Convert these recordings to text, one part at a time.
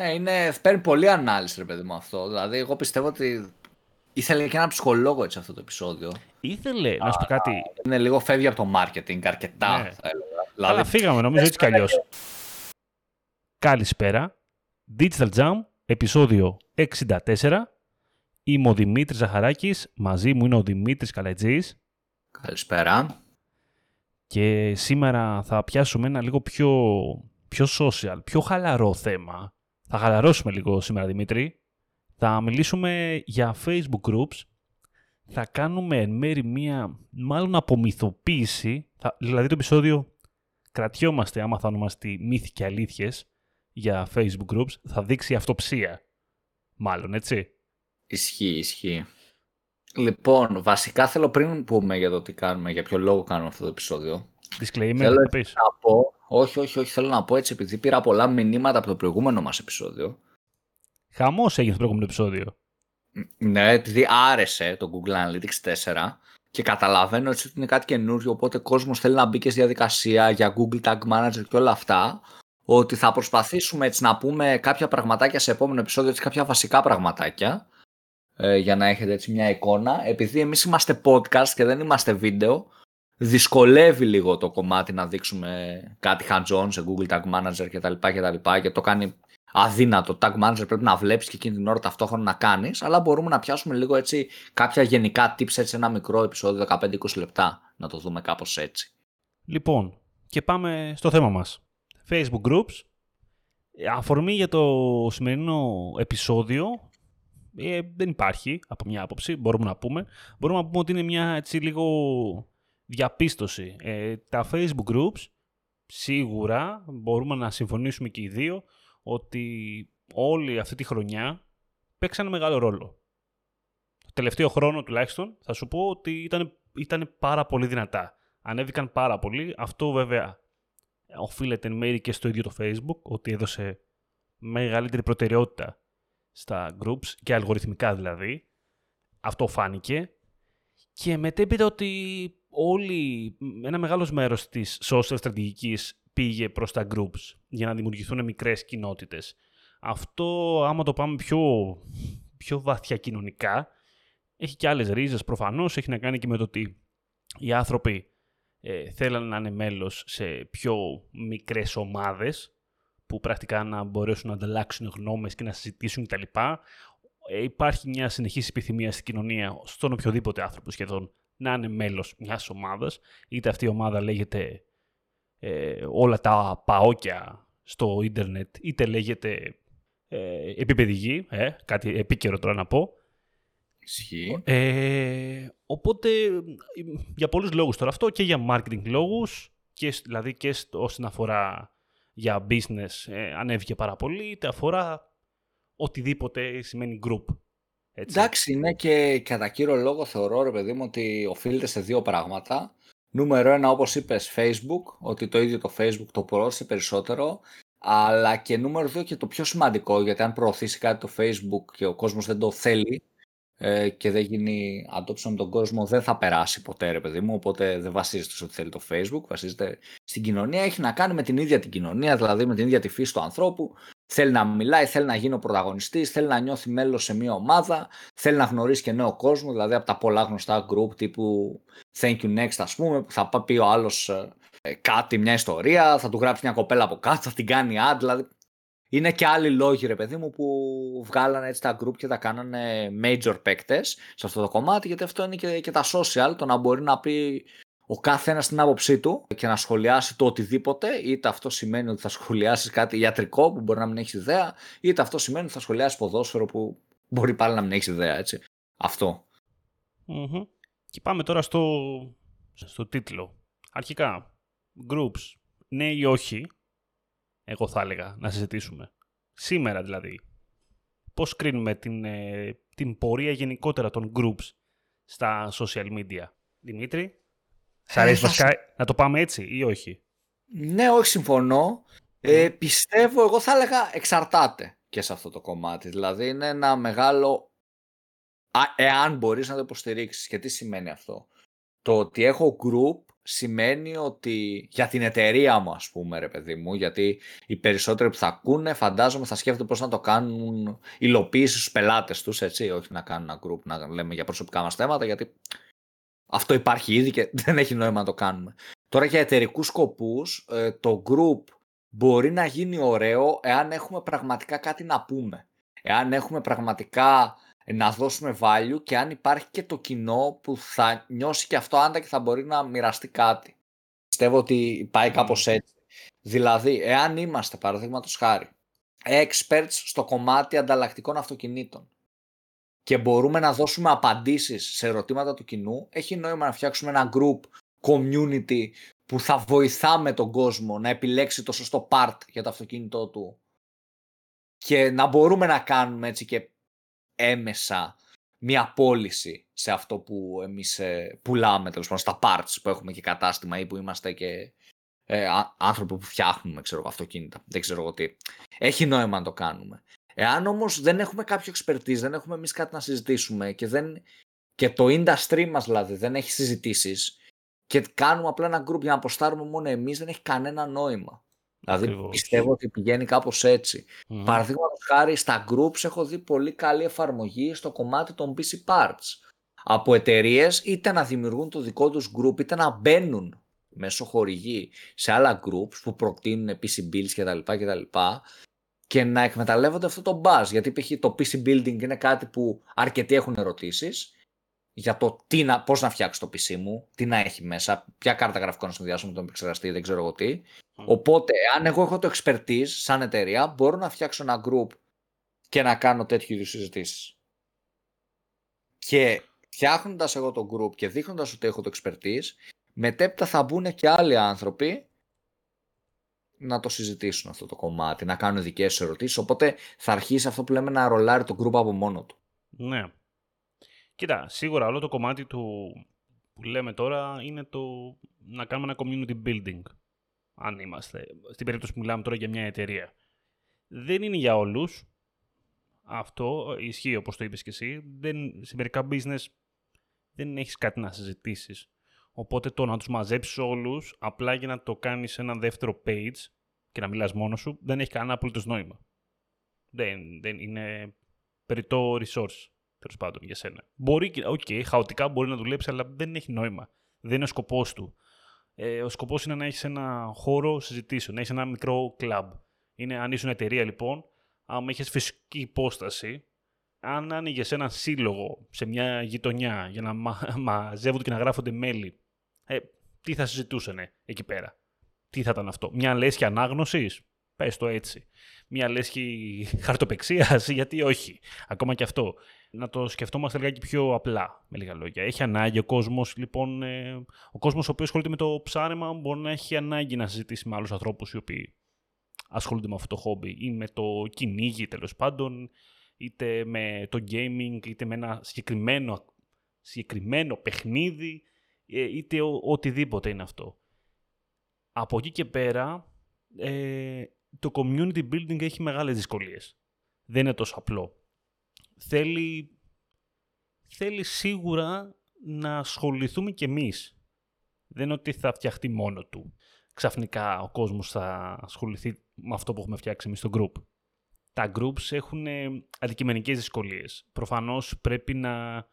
Ναι, είναι, παίρνει πολύ ανάλυση, ρε παιδί μου αυτό. Δηλαδή, εγώ πιστεύω ότι ήθελε και ένα ψυχολόγο έτσι αυτό το επεισόδιο. Ήθελε, να σου πω κάτι. Είναι λίγο φεύγει από το marketing αρκετά, Ναι. θα έλεγα. Αλλά Δηλαδή, φύγαμε νομίζω έτσι κι αλλιώς. Καλησπέρα. Digital Jam, επεισόδιο 64. Είμαι ο Δημήτρης Ζαχαράκης, μαζί μου είναι ο Δημήτρης Καλετζής Καλησπέρα. και σήμερα θα πιάσουμε ένα λίγο πιο, πιο social, πιο χαλαρό θέμα. Θα χαλαρώσουμε λίγο σήμερα Δημήτρη. Θα μιλήσουμε για Facebook groups. Θα κάνουμε εν μέρη μία μάλλον απομυθοποίηση. Θα, δηλαδή το επεισόδιο κρατιόμαστε άμα θα ονομαστεί μύθοι και αλήθειες για Facebook groups. Θα δείξει αυτοψία. Μάλλον, έτσι. Ισχύει, ισχύει. Λοιπόν, βασικά θέλω πριν πούμε για το τι κάνουμε, για ποιο λόγο κάνουμε αυτό το επεισόδιο. Disclaimer, Θέλω να πεις. να πω, όχι, όχι, όχι, θέλω να πω έτσι, επειδή πήρα πολλά μηνύματα από το προηγούμενο μας επεισόδιο. Χαμός έγινε το προηγούμενο επεισόδιο. Ναι, επειδή άρεσε το Google Analytics 4 και καταλαβαίνω έτσι ότι είναι κάτι καινούριο, οπότε ο κόσμος θέλει να μπει και στη διαδικασία για Google Tag Manager και όλα αυτά, ότι θα προσπαθήσουμε έτσι να πούμε κάποια πραγματάκια σε επόμενο επεισόδιο, έτσι κάποια βασικά πραγματάκια, ε, για να έχετε έτσι μια εικόνα. Επειδή εμείς είμαστε podcast και δεν είμαστε βίντεο, δυσκολεύει λίγο το κομμάτι να δείξουμε κάτι hands-on σε Google Tag Manager κτλ. κτλ και το κάνει αδύνατο. Tag Manager πρέπει να βλέπεις και εκείνη την ώρα ταυτόχρονα να κάνεις, αλλά μπορούμε να πιάσουμε λίγο έτσι κάποια γενικά tips έτσι ένα μικρό επεισόδιο 15-20 λεπτά, να το δούμε κάπως έτσι. Λοιπόν, και πάμε στο θέμα μας. Facebook Groups. Ε, Αφορμή για το σημερινό επεισόδιο ε, δεν υπάρχει από μια άποψη, μπορούμε να πούμε. Μπορούμε να πούμε ότι είναι μια έτσι λίγο διαπίστωση. Ε, τα Facebook Groups σίγουρα μπορούμε να συμφωνήσουμε και οι δύο ότι όλη αυτή τη χρονιά παίξανε μεγάλο ρόλο. Το τελευταίο χρόνο τουλάχιστον θα σου πω ότι ήταν, ήταν πάρα πολύ δυνατά. Ανέβηκαν πάρα πολύ. Αυτό βέβαια οφείλεται εν μέρει και στο ίδιο το Facebook, ότι έδωσε μεγαλύτερη προτεραιότητα στα groups και αλγοριθμικά δηλαδή. Αυτό φάνηκε. Και μετέπειτα ότι όλοι, ένα μεγάλος μέρος της social στρατηγικής πήγε προς τα groups για να δημιουργηθούν μικρές κοινότητες. Αυτό, άμα το πάμε πιο, πιο βαθιά κοινωνικά, έχει και άλλες ρίζες προφανώς, έχει να κάνει και με το ότι οι άνθρωποι ε, θέλαν να είναι μέλος σε πιο μικρές ομάδες που πρακτικά να μπορέσουν να ανταλλάξουν γνώμες και να συζητήσουν κτλ. Ε, υπάρχει μια συνεχής επιθυμία στην κοινωνία, στον οποιοδήποτε άνθρωπο σχεδόν, να είναι μέλος μιας ομάδας. Είτε αυτή η ομάδα λέγεται ε, όλα τα παόκια στο ίντερνετ, είτε λέγεται ε, επίπεδη γη, ε, κάτι επίκαιρο τώρα να πω. Ισχύει. Ε, οπότε, για πολλούς λόγους τώρα αυτό και για marketing λόγους, και, σ- δηλαδή και στο- όσον αφορά για business ε, ανέβηκε πάρα πολύ, είτε αφορά οτιδήποτε σημαίνει group. Έτσι. Εντάξει, είναι και κατά κύριο λόγο θεωρώ, ρε παιδί μου, ότι οφείλεται σε δύο πράγματα. Νούμερο ένα, όπως είπες, Facebook, ότι το ίδιο το Facebook το προώθησε περισσότερο. Αλλά και νούμερο δύο και το πιο σημαντικό, γιατί αν προωθήσει κάτι το Facebook και ο κόσμος δεν το θέλει ε, και δεν γίνει adoption με τον κόσμο, δεν θα περάσει ποτέ, ρε παιδί μου. Οπότε δεν βασίζεται στο ότι θέλει το Facebook, βασίζεται στην κοινωνία. Έχει να κάνει με την ίδια την κοινωνία, δηλαδή με την ίδια τη φύση του ανθρώπου. Θέλει να μιλάει, θέλει να γίνει ο πρωταγωνιστής, θέλει να νιώθει μέλος σε μια ομάδα, θέλει να γνωρίσει και νέο κόσμο, δηλαδή από τα πολλά γνωστά group τύπου Thank you next ας πούμε, που θα πά- πει ο άλλος ε, ε, κάτι, μια ιστορία, θα του γράψει μια κοπέλα από κάτω, θα την κάνει ad, δηλαδή. Είναι και άλλοι λόγοι ρε παιδί μου που βγάλανε έτσι τα group και τα κάνανε major παίκτες σε αυτό το κομμάτι γιατί αυτό είναι και, και τα social, το να μπορεί να πει ο κάθε ένας την άποψή του και να σχολιάσει το οτιδήποτε, είτε αυτό σημαίνει ότι θα σχολιάσεις κάτι ιατρικό που μπορεί να μην έχεις ιδέα, είτε αυτό σημαίνει ότι θα σχολιάσεις ποδόσφαιρο που μπορεί πάλι να μην έχεις ιδέα, έτσι. Αυτό. Μμμ. Και πάμε τώρα στο, στο τίτλο. Αρχικά, groups, ναι ή όχι, εγώ θα έλεγα να συζητήσουμε. Σήμερα δηλαδή, πώς κρίνουμε την, ε, την πορεία γενικότερα των groups στα social media. Δημήτρη, σ' αρέσει θα βασικά να το πάμε έτσι ή όχι; Ναι, όχι, συμφωνώ. Ε, πιστεύω, εγώ θα έλεγα εξαρτάται και σε αυτό το κομμάτι. Δηλαδή είναι ένα μεγάλο... Α, εάν μπορείς να το υποστηρίξεις. Και τι σημαίνει αυτό. Το ότι έχω group σημαίνει ότι για την εταιρεία μου ας πούμε ρε παιδί μου γιατί οι περισσότεροι που θα ακούνε φαντάζομαι θα σκέφτονται πώς να το κάνουν υλοποίηση στους πελάτες τους έτσι όχι να κάνουν ένα group να λέμε για προσωπικά μας θέματα γιατί αυτό υπάρχει ήδη και δεν έχει νόημα να το κάνουμε. Τώρα για εταιρικούς σκοπούς ε, το group μπορεί να γίνει ωραίο εάν έχουμε πραγματικά κάτι να πούμε. Εάν έχουμε πραγματικά να δώσουμε value και αν υπάρχει και το κοινό που θα νιώσει και αυτό άντα και θα μπορεί να μοιραστεί κάτι. Πιστεύω ότι πάει κάπως έτσι. Δηλαδή, εάν είμαστε, παραδείγματος χάρη, experts στο κομμάτι ανταλλακτικών αυτοκινήτων και μπορούμε να δώσουμε απαντήσεις σε ερωτήματα του κοινού, έχει νόημα να φτιάξουμε ένα group, community που θα βοηθάμε τον κόσμο να επιλέξει το σωστό part για το αυτοκίνητό του και να μπορούμε να κάνουμε έτσι και έμεσα μια πώληση σε αυτό που εμείς ε, πουλάμε τέλος πάντων στα parts που έχουμε και κατάστημα ή που είμαστε και ε, άνθρωποι που φτιάχνουμε ξέρω, αυτοκίνητα. Δεν ξέρω εγώ τι. Έχει νόημα να το κάνουμε. Εάν όμως δεν έχουμε κάποιο expertise, δεν έχουμε εμείς κάτι να συζητήσουμε και, δεν, και το industry μας δηλαδή δεν έχει συζητήσεις και κάνουμε απλά ένα group για να αποστάρουμε μόνο εμείς δεν έχει κανένα νόημα. Δηλαδή πιστεύω ότι πηγαίνει κάπως έτσι. Mm. Παραδείγματος χάρη στα groups έχω δει πολύ καλή εφαρμογή στο κομμάτι των PC parts. Από εταιρείες είτε να δημιουργούν το δικό τους group είτε να μπαίνουν μέσω χορηγή σε άλλα groups που προτείνουν PC builds κτλ. κτλ και να εκμεταλλεύονται αυτό το buzz. Γιατί π.χ. το PC building είναι κάτι που αρκετοί έχουν ερωτήσεις για το τι να, πώς να φτιάξει το PC μου, τι να έχει μέσα, ποια κάρτα γραφικών να συνδυάσω με τον επεξεργαστή, δεν ξέρω εγώ τι. Οπότε, αν εγώ έχω το expertise σαν εταιρεία, μπορώ να φτιάξω ένα group και να κάνω τέτοιου είδους συζητήσεις. Και φτιάχνοντας εγώ το group και δείχνοντας ότι έχω το expertise, μετέπειτα θα μπουν και άλλοι άνθρωποι να το συζητήσουν αυτό το κομμάτι, να κάνουν δικές ερωτήσεις. Οπότε θα αρχίσει αυτό που λέμε να ρολάρει το group από μόνο του. Ναι. Κοίτα, σίγουρα όλο το κομμάτι του που λέμε τώρα είναι το να κάνουμε ένα community building. Αν είμαστε. Στην περίπτωση που μιλάμε τώρα για μια εταιρεία. Δεν είναι για όλους. Αυτό ισχύει όπως το είπες και εσύ. Δεν, σε μερικά business δεν έχεις κάτι να συζητήσεις. Οπότε το να τους μαζέψεις όλους απλά για να το κάνεις ένα δεύτερο page και να μιλάς μόνος σου δεν έχει κανένα απολύτως νόημα. Δεν, δεν είναι περιττό resource τέλος πάντων για σένα. Μπορεί, OK, okay, χαοτικά μπορεί να δουλέψεις, αλλά δεν έχει νόημα. Δεν είναι ο σκοπός του. Ε, ο σκοπός είναι να έχεις ένα χώρο συζητήσεων, να έχεις ένα μικρό κλαμπ. Είναι, αν είσαι εταιρεία λοιπόν, αν έχει φυσική υπόσταση, αν άνοιγες ένα σύλλογο σε μια γειτονιά για να μα, μαζεύονται και να γράφονται μέλη, ε, τι θα συζητούσαν εκεί πέρα; Τι θα ήταν αυτό, μια λέσχη ανάγνωσης, πες το έτσι. Μια λέσχη χαρτοπεξίας, γιατί όχι; Ακόμα και αυτό να το σκεφτόμαστε λιγάκι πιο απλά, με λίγα λόγια. Έχει ανάγκη ο κόσμος, λοιπόν, ε, ο κόσμος ο οποίος ασχολείται με το ψάρεμα μπορεί να έχει ανάγκη να συζητήσει με άλλους ανθρώπους οι οποίοι ασχολούνται με αυτό το χόμπι ή με το κυνήγι τέλος πάντων, είτε με το gaming, είτε με ένα συγκεκριμένο, συγκεκριμένο παιχνίδι, ε, είτε ο, οτιδήποτε είναι αυτό. Από εκεί και πέρα, ε, το community building έχει μεγάλες δυσκολίες. Δεν είναι τόσο απλό θέλει, θέλει σίγουρα να ασχοληθούμε κι εμείς. Δεν είναι ότι θα φτιαχτεί μόνο του. Ξαφνικά ο κόσμος θα ασχοληθεί με αυτό που έχουμε φτιάξει εμείς στο group. Τα groups έχουν αντικειμενικές δυσκολίες. Προφανώς πρέπει να,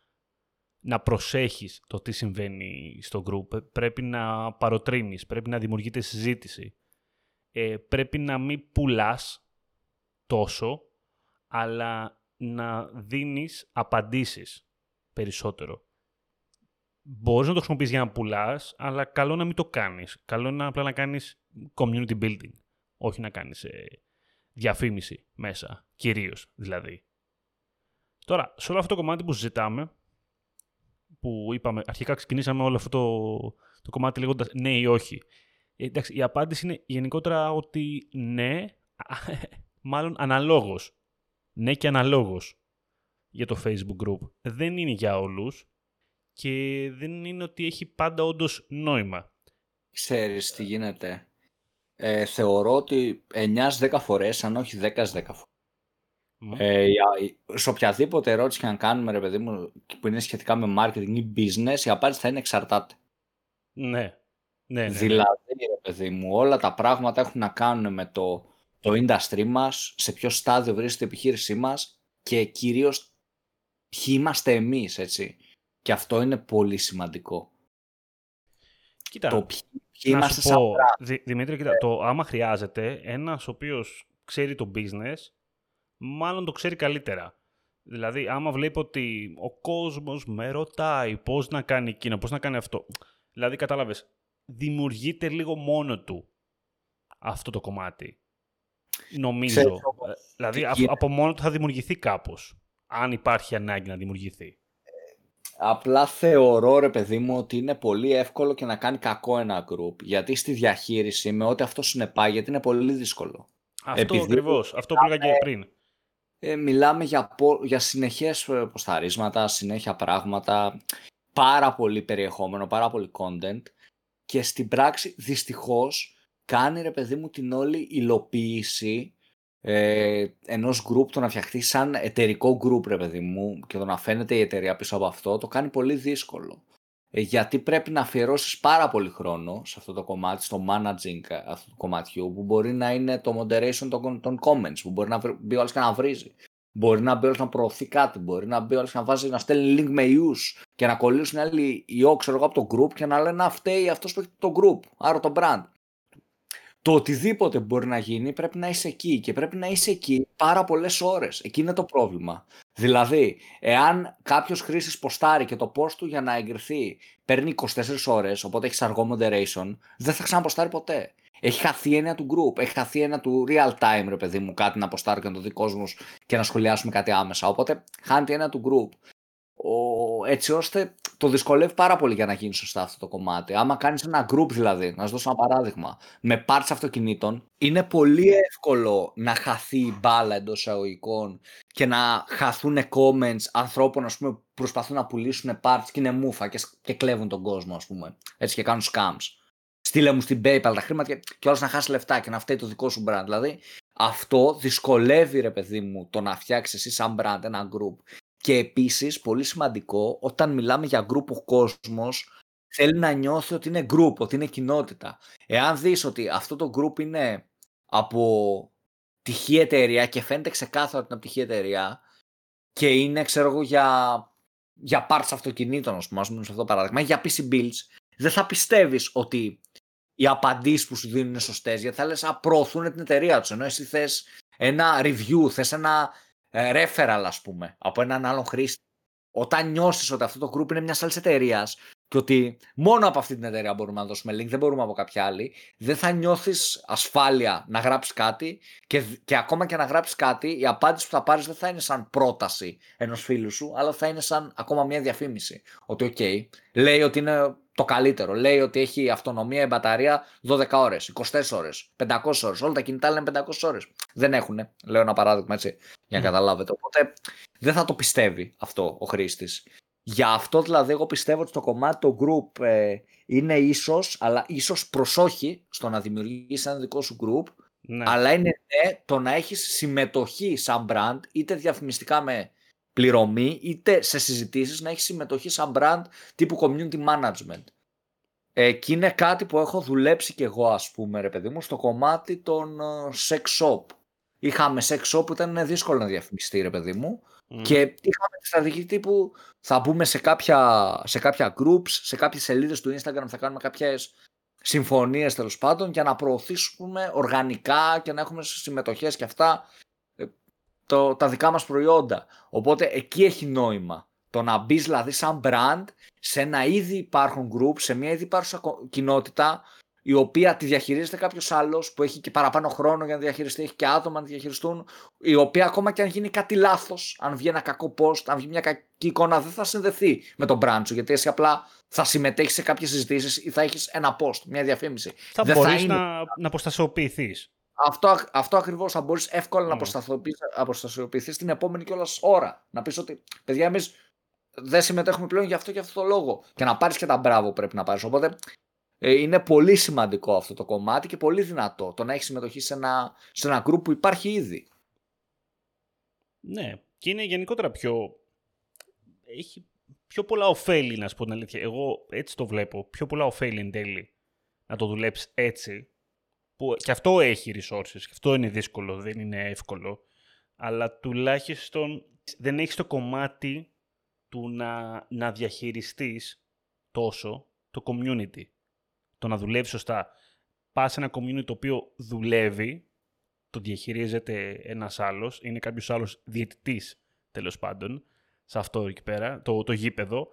να προσέχεις το τι συμβαίνει στο group. Πρέπει να παροτρύνεις, πρέπει να δημιουργείται συζήτηση. Ε, πρέπει να μην πουλάς τόσο, αλλά να δίνεις απαντήσεις περισσότερο. Μπορείς να το χρησιμοποιείς για να πουλάς, αλλά καλό να μην το κάνεις. Καλό είναι απλά να κάνεις community building, όχι να κάνεις ε, διαφήμιση μέσα, κυρίως δηλαδή. Τώρα, σε όλο αυτό το κομμάτι που συζητάμε, που είπαμε, αρχικά ξεκινήσαμε όλο αυτό το, το κομμάτι λέγοντας ναι ή όχι. Ε, εντάξει, η απάντηση είναι γενικότερα ότι ναι, μάλλον αναλόγως ναι και αναλόγως για το Facebook group. Δεν είναι για όλους και δεν είναι ότι έχει πάντα όντως νόημα. Ξέρεις τι γίνεται. Ε, θεωρώ ότι 9-10 φορές, αν όχι 10-10 φορές, Ε, σε οποιαδήποτε ερώτηση και αν κάνουμε, ρε παιδί που είναι σχετικά με marketing ή business, η απάντηση θα είναι εξαρτάται. Ναι. Ναι, ναι, ναι. Δηλαδή, ρε παιδί μου, όλα τα πράγματα έχουν να κάνουν με το, το industry μας, σε ποιο στάδιο βρίσκεται η επιχείρησή μας και κυρίως ποιοι είμαστε εμείς, έτσι. Και αυτό είναι πολύ σημαντικό. Κοίτα, το ποιοι, ποιοι είμαστε σαν πω, Δημήτρη, κοίτα, το, άμα χρειάζεται ένας ο οποίος ξέρει το business, μάλλον το ξέρει καλύτερα. Δηλαδή, άμα βλέπω ότι ο κόσμος με ρωτάει πώς να κάνει εκείνο, πώς να κάνει αυτό. Δηλαδή, κατάλαβες, δημιουργείται λίγο μόνο του αυτό το κομμάτι. Νομίζω. Ε, δηλαδή, από μόνο του θα δημιουργηθεί κάπως. Αν υπάρχει ανάγκη να δημιουργηθεί. Απλά θεωρώ, ρε παιδί μου, ότι είναι πολύ εύκολο και να κάνει κακό ένα group. Γιατί στη διαχείριση, με ό,τι αυτό συνεπάγεται, είναι πολύ δύσκολο. Αυτό Επειδή... ακριβώς. Αυτό που έλεγα και πριν. Ε, μιλάμε για, για συνεχές ε, ποσταρίσματα, συνέχεια πράγματα, πάρα πολύ περιεχόμενο, πάρα πολύ content και στην πράξη δυστυχώς κάνει ρε παιδί μου την όλη υλοποίηση ε, ενός group το να φτιαχτεί σαν εταιρικό group ρε παιδί μου και το να φαίνεται η εταιρεία πίσω από αυτό το κάνει πολύ δύσκολο. Ε, γιατί πρέπει να αφιερώσεις πάρα πολύ χρόνο σε αυτό το κομμάτι, στο managing αυτού του κομματιού που μπορεί να είναι το moderation των, των comments, που μπορεί να μπει όλος και να βρίζει. Μπορεί να μπει όλος να προωθεί κάτι, μπορεί να μπει όλος να βάζει να στέλνει link με ιούς και να κολλήσουν άλλοι ιό ξέρω εγώ από το group και να λένε να φταίει αυτός που έχει το group, άρα το brand το οτιδήποτε μπορεί να γίνει πρέπει να είσαι εκεί και πρέπει να είσαι εκεί πάρα πολλές ώρες. Εκεί είναι το πρόβλημα. Δηλαδή, εάν κάποιος χρήστη ποστάρει και το post του για να εγκριθεί παίρνει 24 ώρες, οπότε έχεις αργό moderation, δεν θα ξαναποστάρει ποτέ. Έχει χαθεί η έννοια του group, έχει χαθεί η έννοια του real time, ρε παιδί μου, κάτι να αποστάρει και να το δει κόσμος και να σχολιάσουμε κάτι άμεσα. Οπότε χάνει η έννοια του group ο, έτσι ώστε το δυσκολεύει πάρα πολύ για να γίνει σωστά αυτό το κομμάτι. Άμα κάνεις ένα group δηλαδή, να σου δώσω ένα παράδειγμα, με parts αυτοκινήτων, είναι πολύ εύκολο να χαθεί η μπάλα εντός εισαγωγικών και να χαθούν comments ανθρώπων ας πούμε, που προσπαθούν να πουλήσουν parts και είναι μούφα και, και κλέβουν τον κόσμο, ας πούμε. Έτσι και κάνουν scams. Στείλε μου στην PayPal τα χρήματα και, και να χάσει λεφτά και να φταίει το δικό σου brand. Δηλαδή, αυτό δυσκολεύει, ρε παιδί μου, το να φτιάξεις εσύ σαν brand ένα group. Και επίσης, πολύ σημαντικό, όταν μιλάμε για group ο κόσμος θέλει να νιώθει ότι είναι group, ότι είναι κοινότητα. Εάν δεις ότι αυτό το group είναι από τυχή εταιρεία και φαίνεται ξεκάθαρα ότι είναι από τυχή εταιρεία και είναι, ξέρω εγώ, για, για parts αυτοκινήτων, ας πούμε, σε αυτό το παράδειγμα, για PC builds, δεν θα πιστεύεις ότι οι απαντήσεις που σου δίνουν είναι σωστές, γιατί θα λες, α, προωθούν την εταιρεία τους, ενώ εσύ θες ένα review, θες ένα ε, referral, ας πούμε, από έναν άλλον χρήστη. Όταν νιώσεις ότι αυτό το group είναι μιας άλλης εταιρείας και ότι μόνο από αυτή την εταιρεία μπορούμε να δώσουμε link, δεν μπορούμε από κάποια άλλη, δεν θα νιώθεις ασφάλεια να γράψεις κάτι και, και ακόμα και να γράψεις κάτι, η απάντηση που θα πάρεις δεν θα είναι σαν πρόταση ενός φίλου σου, αλλά θα είναι σαν ακόμα μια διαφήμιση. Ότι, OK, λέει ότι είναι το καλύτερο. Λέει ότι έχει αυτονομία η μπαταρία 12 ώρες, 24 ώρες, 500 ώρες. Όλα τα κινητά λένε 500 ώρες. Δεν έχουν. Λέω ένα παράδειγμα έτσι για να καταλάβετε. Οπότε δεν θα το πιστεύει αυτό ο χρήστης. Γι' αυτό δηλαδή εγώ πιστεύω ότι το κομμάτι το group ε, είναι ίσως, αλλά ίσως προσόχει στο να δημιουργήσεις ένα δικό σου group. Ναι. Αλλά είναι ναι, το να έχεις συμμετοχή σαν brand, είτε διαφημιστικά με πληρωμή, είτε σε συζητήσεις να έχεις συμμετοχή σαν brand τύπου community management. Ε, και είναι κάτι που έχω δουλέψει κι εγώ ας πούμε ρε παιδί μου στο κομμάτι των uh, sex shop. Είχαμε sex shop που ήταν δύσκολο να διαφημιστεί ρε παιδί μου και είχαμε τη στρατηγική τύπου θα μπούμε σε κάποια, σε κάποια groups, σε κάποιες σελίδες του Instagram θα κάνουμε κάποιες συμφωνίες τέλος πάντων για να προωθήσουμε οργανικά και να έχουμε συμμετοχές και αυτά το, τα δικά μας προϊόντα. Οπότε εκεί έχει νόημα. Το να μπεις δηλαδή σαν brand σε ένα ήδη υπάρχον group, σε μια ήδη υπάρχουσα κοινότητα, η οποία τη διαχειρίζεται κάποιος άλλος που έχει και παραπάνω χρόνο για να διαχειριστεί, έχει και άτομα να διαχειριστούν, η οποία ακόμα και αν γίνει κάτι λάθος, αν βγει ένα κακό post, αν βγει μια κακή εικόνα, δεν θα συνδεθεί με τον brand σου, γιατί εσύ απλά θα συμμετέχεις σε κάποιες συζητήσεις ή θα έχεις ένα post, μια διαφήμιση. Θα μπορείς να, να αποστασιοποιηθεί αυτό, αυτό ακριβώς θα μπορείς εύκολα να αποστασιοποιηθεί την επόμενη κιόλας ώρα. Να πεις ότι παιδιά, εμείς δεν συμμετέχουμε πλέον για αυτό και αυτό το λόγο. Και να πάρεις και τα μπράβο που πρέπει να πάρεις. Οπότε ε, είναι πολύ σημαντικό αυτό το κομμάτι και πολύ δυνατό το να έχεις συμμετοχή σε ένα, σε ένα group που υπάρχει ήδη. Ναι, και είναι γενικότερα πιο. Έχει πιο πολλά ωφέλη, να σου πω την αλήθεια. Εγώ έτσι το βλέπω. Πιο πολλά ωφέλη εν τέλει να το δουλέψεις έτσι, που και αυτό έχει resources, και αυτό είναι δύσκολο, δεν είναι εύκολο, αλλά τουλάχιστον δεν έχεις το κομμάτι του να, να διαχειριστείς τόσο το community. Το να δουλεύει σωστά. Πας σε ένα community το οποίο δουλεύει, το διαχειρίζεται ένας άλλος, είναι κάποιος άλλος διαιτητής τέλος πάντων, σε αυτό εκεί πέρα, το, το γήπεδο,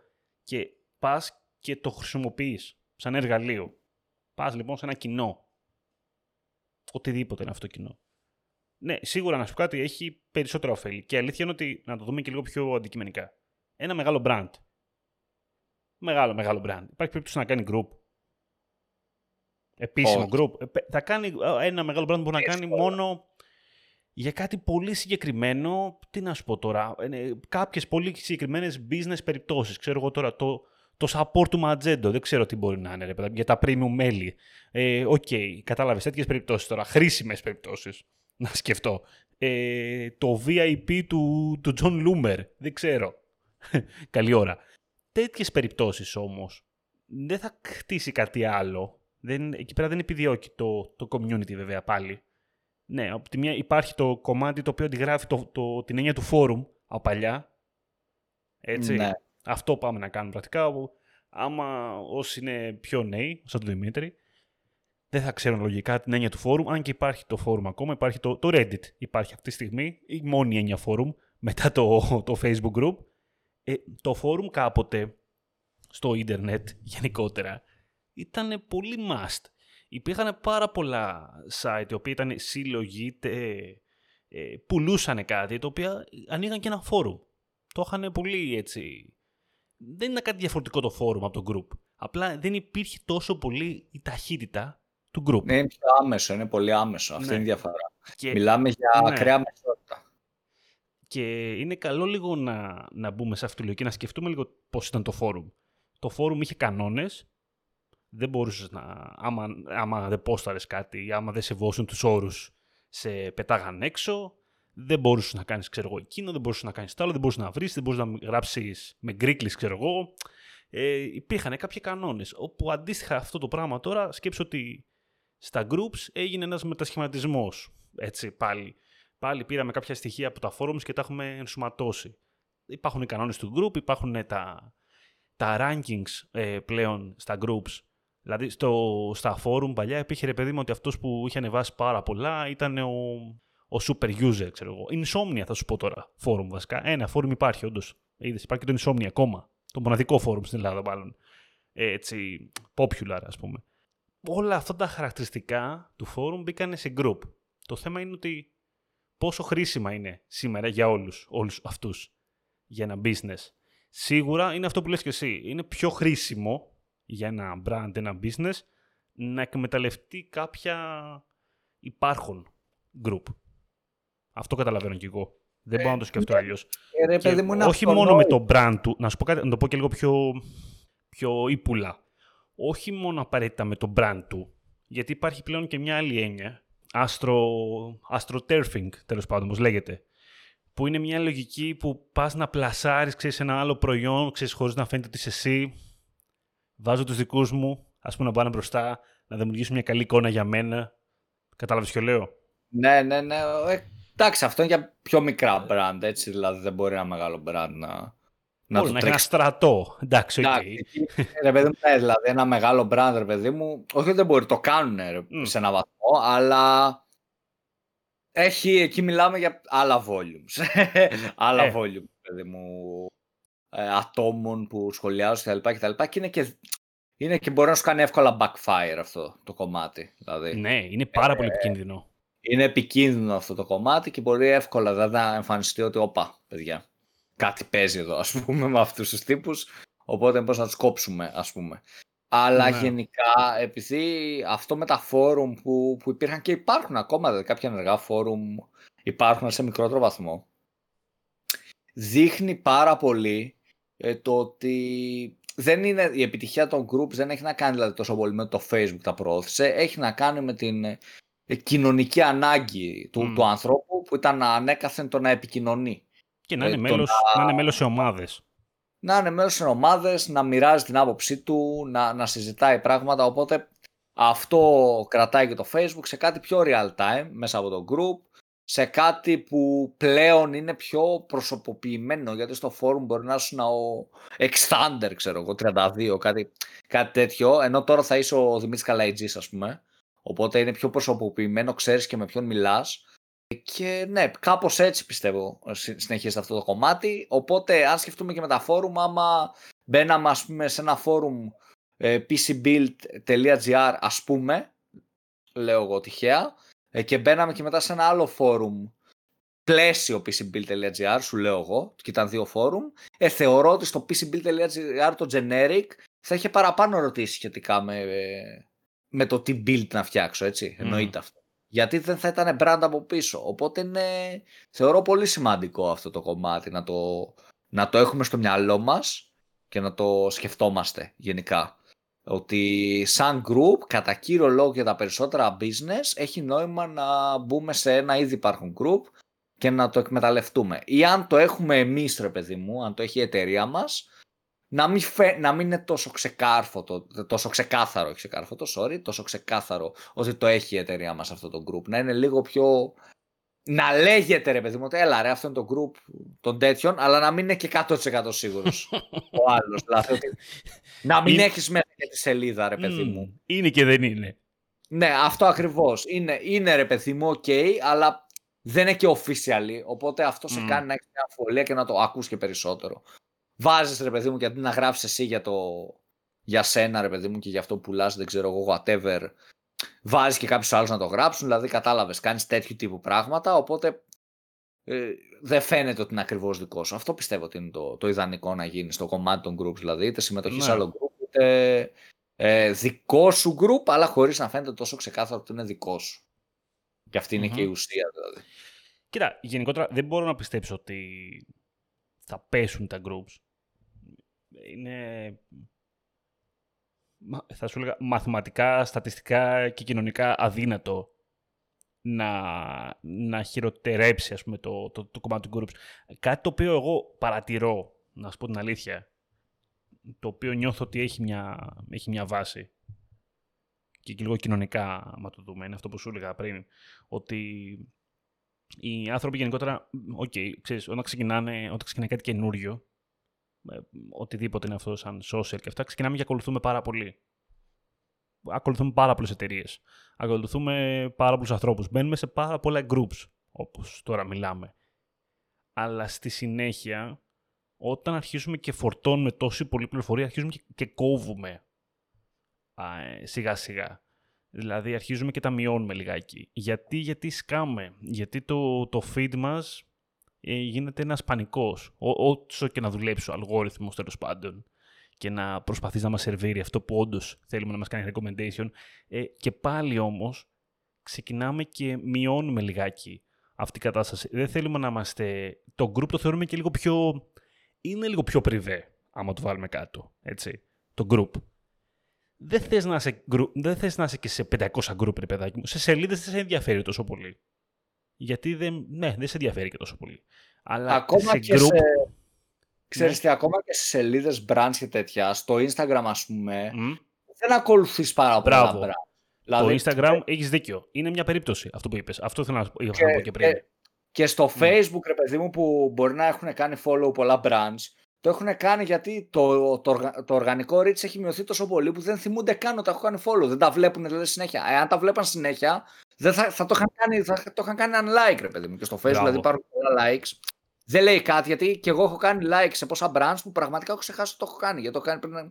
και πας και το χρησιμοποιείς σαν εργαλείο. Πας λοιπόν σε ένα κοινό. Οτιδήποτε είναι αυτό το κοινό. Ναι, σίγουρα να σου πω κάτι, έχει περισσότερα ωφέλη. Και αλήθεια είναι ότι, να το δούμε και λίγο πιο αντικειμενικά. Ένα μεγάλο brand. Μεγάλο, μεγάλο brand. Υπάρχει περίπτωση να κάνει group. Επίσημο group. Ε, θα κάνει ένα μεγάλο brand που μπορεί να κάνει μόνο για κάτι πολύ συγκεκριμένο. Τι να σου πω τώρα. Ε, κάποιες πολύ συγκεκριμένες business περιπτώσεις. Ξέρω εγώ τώρα το, το support του Magento. Δεν ξέρω τι μπορεί να είναι ρε, για τα premium μέλη. Ε, OK, okay, κατάλαβες τέτοιες περιπτώσεις τώρα. Χρήσιμες περιπτώσεις. Να σκεφτώ. Ε, το VIP του, του John Loomer. Δεν ξέρω. Καλή ώρα. Τέτοιες περιπτώσεις όμως δεν θα χτίσει κάτι άλλο. Δεν, εκεί πέρα δεν επιδιώκει το, το community βέβαια πάλι. Ναι, από τη μία υπάρχει το κομμάτι το οποίο αντιγράφει το, το, την έννοια του forum από παλιά. Έτσι. Ναι. Αυτό πάμε να κάνουμε πρακτικά. Άμα όσοι είναι πιο νέοι, σαν τον Δημήτρη, δεν θα ξέρουν λογικά την έννοια του forum, αν και υπάρχει το forum ακόμα, υπάρχει το, το Reddit. Υπάρχει αυτή τη στιγμή η μόνη έννοια forum μετά το, το Facebook group ε, το φόρουμ κάποτε στο ίντερνετ γενικότερα ήταν πολύ must. Υπήρχαν πάρα πολλά site, οι οποίοι ήταν σύλλογοι, ε, πουλούσαν κάτι, τα οποία ανοίγαν και ένα φόρουμ. Το είχαν πολύ έτσι... Δεν είναι κάτι διαφορετικό το φόρουμ από το group. Απλά δεν υπήρχε τόσο πολύ η ταχύτητα του group. Ναι, είναι πιο άμεσο, είναι πολύ άμεσο. Αυτή ναι. είναι η διαφορά. Μιλάμε για ναι. ακραία μεσότητα. Και είναι καλό λίγο να, να μπούμε σε αυτή τη λογική, να σκεφτούμε λίγο πώς ήταν το φόρουμ. Το φόρουμ είχε κανόνες, δεν μπορούσες να, άμα, άμα δεν πόσταρες κάτι ή άμα δεν σεβόσουν τους όρους, σε πετάγαν έξω, δεν μπορούσες να κάνεις ξέρω εγώ εκείνο, δεν μπορούσες να κάνεις το άλλο, δεν μπορούσες να βρεις, δεν μπορούσες να γράψεις με γκρίκλεις ξέρω εγώ. Ε, υπήρχαν κάποιοι κανόνες, όπου αντίστοιχα αυτό το πράγμα τώρα σκέψω ότι στα groups έγινε ένας μετασχηματισμός, έτσι πάλι πάλι πήραμε κάποια στοιχεία από τα forums και τα έχουμε ενσωματώσει. Υπάρχουν οι κανόνες του group, υπάρχουν τα, τα rankings ε, πλέον στα groups. Δηλαδή στο, στα forum παλιά υπήρχε ρε παιδί μου ότι αυτός που είχε ανεβάσει πάρα πολλά ήταν ο, ο super user, ξέρω εγώ. Insomnia θα σου πω τώρα, forum βασικά. Ένα forum υπάρχει όντως. Είδες, υπάρχει και το Insomnia ακόμα. Το μοναδικό forum στην Ελλάδα μάλλον. Έτσι, popular ας πούμε. Όλα αυτά τα χαρακτηριστικά του forum μπήκαν σε group. Το θέμα είναι ότι πόσο χρήσιμα είναι σήμερα για όλους, όλους αυτούς για ένα business. Σίγουρα είναι αυτό που λες και εσύ. Είναι πιο χρήσιμο για ένα brand, ένα business, να εκμεταλλευτεί κάποια υπάρχον group. Αυτό καταλαβαίνω κι εγώ. Δεν μπορώ να το σκεφτώ αλλιώς. Ε, όχι μόνο με το brand του, να σου πω κάτι, να το πω και λίγο πιο, πιο ύπουλα. Όχι μόνο απαραίτητα με το brand του, γιατί υπάρχει πλέον και μια άλλη έννοια astro, astroturfing, τέλος πάντων, όπως λέγεται. Που είναι μια λογική που πας να πλασάρεις, ξέρεις, ένα άλλο προϊόν, ξέρεις, χωρίς να φαίνεται ότι είσαι εσύ. Βάζω τους δικούς μου, ας πούμε, να πάνε μπροστά, να δημιουργήσουν μια καλή εικόνα για μένα. Κατάλαβες ποιο λέω; Ναι, ναι, ναι. Ε, εντάξει, αυτό είναι για πιο μικρά brand, έτσι, δηλαδή δεν μπορεί ένα μεγάλο brand να, να Μπορεί να έχει ένα στρατό. Εντάξει, OK. Okay. Ρε παιδί μου, ναι, δηλαδή ένα μεγάλο brand, ρε παιδί μου, όχι δεν μπορεί, το κάνουν σε ένα βαθμό, αλλά έχει, εκεί μιλάμε για άλλα volumes. άλλα ε. volumes, παιδί μου, ε, ατόμων που σχολιάζουν κτλ. Και, και, είναι και είναι και μπορεί να σου κάνει εύκολα backfire αυτό το κομμάτι. Δηλαδή. Ναι, είναι πάρα πολύ ε, επικίνδυνο. Είναι επικίνδυνο αυτό το κομμάτι και μπορεί εύκολα δηλαδή, να εμφανιστεί ότι, όπα, παιδιά, κάτι παίζει εδώ, ας πούμε, με αυτούς τους τύπους, οπότε πώς να τους κόψουμε, ας πούμε. Αλλά ναι. γενικά, επειδή αυτό με τα φόρουμ που, που υπήρχαν και υπάρχουν ακόμα, δηλαδή κάποια ενεργά φόρουμ υπάρχουν σε μικρότερο βαθμό, δείχνει πάρα πολύ ε, το ότι δεν είναι, η επιτυχία των groups δεν έχει να κάνει δηλαδή, τόσο πολύ με το facebook τα προώθησε, έχει να κάνει με την ε, κοινωνική ανάγκη του, του ανθρώπου που ήταν ανέκαθεν το να επικοινωνεί. Και να είναι, ε, μέλος, να... να είναι μέλος σε ομάδες. Να είναι μέλος σε ομάδες, να μοιράζει την άποψή του, να, να συζητάει πράγματα. Οπότε Αυτό κρατάει και το Facebook σε κάτι πιο real time μέσα από το group, σε κάτι που πλέον είναι πιο προσωποποιημένο, γιατί στο forum μπορεί να είσαι ο Exthander, ξέρω εγώ, 32, κάτι, κάτι τέτοιο, ενώ τώρα θα είσαι ο Δημήτρης Καλαϊτζής, ας πούμε. Οπότε είναι πιο προσωποποιημένο, ξέρεις και με ποιον μιλάς. Και ναι, κάπως έτσι πιστεύω συνεχίζεται αυτό το κομμάτι. Οπότε αν σκεφτούμε και με τα φόρουμ, άμα μπαίναμε ας πούμε σε ένα φόρουμ ε, pcbuild.gr ας πούμε, λέω εγώ τυχαία, ε, και μπαίναμε και μετά σε ένα άλλο φόρουμ πλαίσιο pcbuild.gr, σου λέω εγώ, και ήταν δύο φόρουμ, ε, θεωρώ ότι στο pcbuild.gr το generic θα είχε παραπάνω ερωτήσεις σχετικά με, με το τι build να φτιάξω, έτσι, εννοείται αυτό. Γιατί δεν θα ήταν brand από πίσω. Οπότε είναι, θεωρώ πολύ σημαντικό αυτό το κομμάτι να το, να το έχουμε στο μυαλό μας και να το σκεφτόμαστε γενικά. Ότι σαν group, κατά κύριο λόγο για τα περισσότερα business, έχει νόημα να μπούμε σε ένα ήδη υπάρχον group και να το εκμεταλλευτούμε. Ή αν το έχουμε εμείς, ρε παιδί μου, αν το έχει η εταιρεία μας, να μην, να μην είναι τόσο ξεκάρφωτο, τόσο ξεκάθαρο, ξεκάρφωτο, sorry, τόσο ξεκάθαρο ότι το έχει η εταιρεία μας αυτό το group. Να είναι λίγο πιο... Να λέγεται ρε παιδί μου ότι έλα ρε αυτό είναι το group των τέτοιων, αλλά να μην είναι και 100% σίγουρος ο άλλος. Δηλαδή ότι να μην είναι... έχεις μέσα και τη σελίδα ρε παιδί μου. Είναι και δεν είναι. Ναι, αυτό ακριβώς. Είναι, είναι ρε παιδί μου, ok, αλλά δεν είναι και official, οπότε αυτό σε κάνει να έχεις μια αφολία και να το ακούς και περισσότερο βάζεις ρε παιδί μου, γιατί να γράψεις εσύ για, το, για σένα, ρε παιδί μου, και για αυτό που πουλάς, δεν ξέρω εγώ, whatever. Βάζεις και κάποιους άλλους να το γράψουν, δηλαδή κατάλαβες, κάνεις τέτοιου τύπου πράγματα. Οπότε ε, δεν φαίνεται ότι είναι ακριβώς δικό σου. Αυτό πιστεύω ότι είναι το, το ιδανικό να γίνει στο κομμάτι των groups, δηλαδή είτε συμμετοχής ναι. σε άλλο group, είτε ε, δικό σου group, αλλά χωρίς να φαίνεται τόσο ξεκάθαρο ότι είναι δικό σου. Και αυτή είναι και η ουσία δηλαδή. Κοίτα, γενικότερα δεν μπορώ να πιστέψω ότι θα πέσουν τα groups είναι θα σου έλεγα, μαθηματικά, στατιστικά και κοινωνικά αδύνατο να, να χειροτερέψει ας πούμε, το, το, το κομμάτι του groups. Κάτι το οποίο εγώ παρατηρώ, να σου πω την αλήθεια, το οποίο νιώθω ότι έχει μια, έχει μια βάση και, και λίγο κοινωνικά, άμα το δούμε, είναι αυτό που σου έλεγα πριν, ότι οι άνθρωποι γενικότερα, OK, okay, ξέρεις, όταν, ξεκινάνε, όταν ξεκινάει κάτι καινούριο, ε, οτιδήποτε είναι αυτό σαν social και αυτά, ξεκινάμε και ακολουθούμε πάρα πολύ. Ακολουθούμε πάρα πολλές εταιρείες. Ακολουθούμε πάρα πολλούς ανθρώπους. Μπαίνουμε σε πάρα πολλά groups, όπως τώρα μιλάμε. Αλλά στη συνέχεια, όταν αρχίζουμε και φορτώνουμε τόση πολλή πληροφορία, αρχίζουμε και, κόβουμε ε, σιγά σιγά. Δηλαδή αρχίζουμε και τα μειώνουμε λιγάκι. Γιατί, γιατί σκάμε; Γιατί το, το feed μας ε, γίνεται ένας πανικός. όσο και να δουλέψει ο αλγόριθμος τέλος πάντων και να προσπαθεί να μας σερβίρει αυτό που όντως θέλουμε να μας κάνει recommendation ε, και πάλι όμως ξεκινάμε και μειώνουμε λιγάκι αυτή η κατάσταση. Δεν θέλουμε να είμαστε... Το group το θεωρούμε και λίγο πιο... Είναι λίγο πιο πριβέ, άμα το βάλουμε κάτω, έτσι, το group. Δεν θες να είσαι, δεν θες να είσαι και σε 500 group, ρε παιδάκι μου. Σε σελίδες δεν σε ενδιαφέρει τόσο πολύ. Γιατί δεν, ναι, δεν σε ενδιαφέρει και τόσο πολύ. Αλλά ακόμα σε και group... σε... Ξέρεις ναι. τι, ακόμα και σε σελίδες brands και τέτοια, στο Instagram ας πούμε, δεν ακολουθείς πάρα πολλά brands. Δηλαδή, το Instagram και... έχεις δίκιο. Είναι μια περίπτωση αυτό που είπες. Αυτό θέλω να, και, να πω και πριν. Και, και στο Facebook, ρε παιδί μου, που μπορεί να έχουν κάνει follow πολλά brands, το έχουν κάνει γιατί το, το, το οργανικό reach έχει μειωθεί τόσο πολύ που δεν θυμούνται καν ότι τα έχω κάνει follow. Δεν τα βλέπουν δηλαδή συνέχεια. Εάν τα βλέπαν συνέχεια, δεν θα, θα, το είχαν κάνει, θα το είχαν κάνει unlike, ρε παιδί μου. Και στο Facebook δηλαδή υπάρχουν πολλά likes. Δεν λέει κάτι γιατί και εγώ έχω κάνει like σε πόσα brands που πραγματικά έχω ξεχάσει ότι το έχω κάνει. Γιατί το έχω κάνει πριν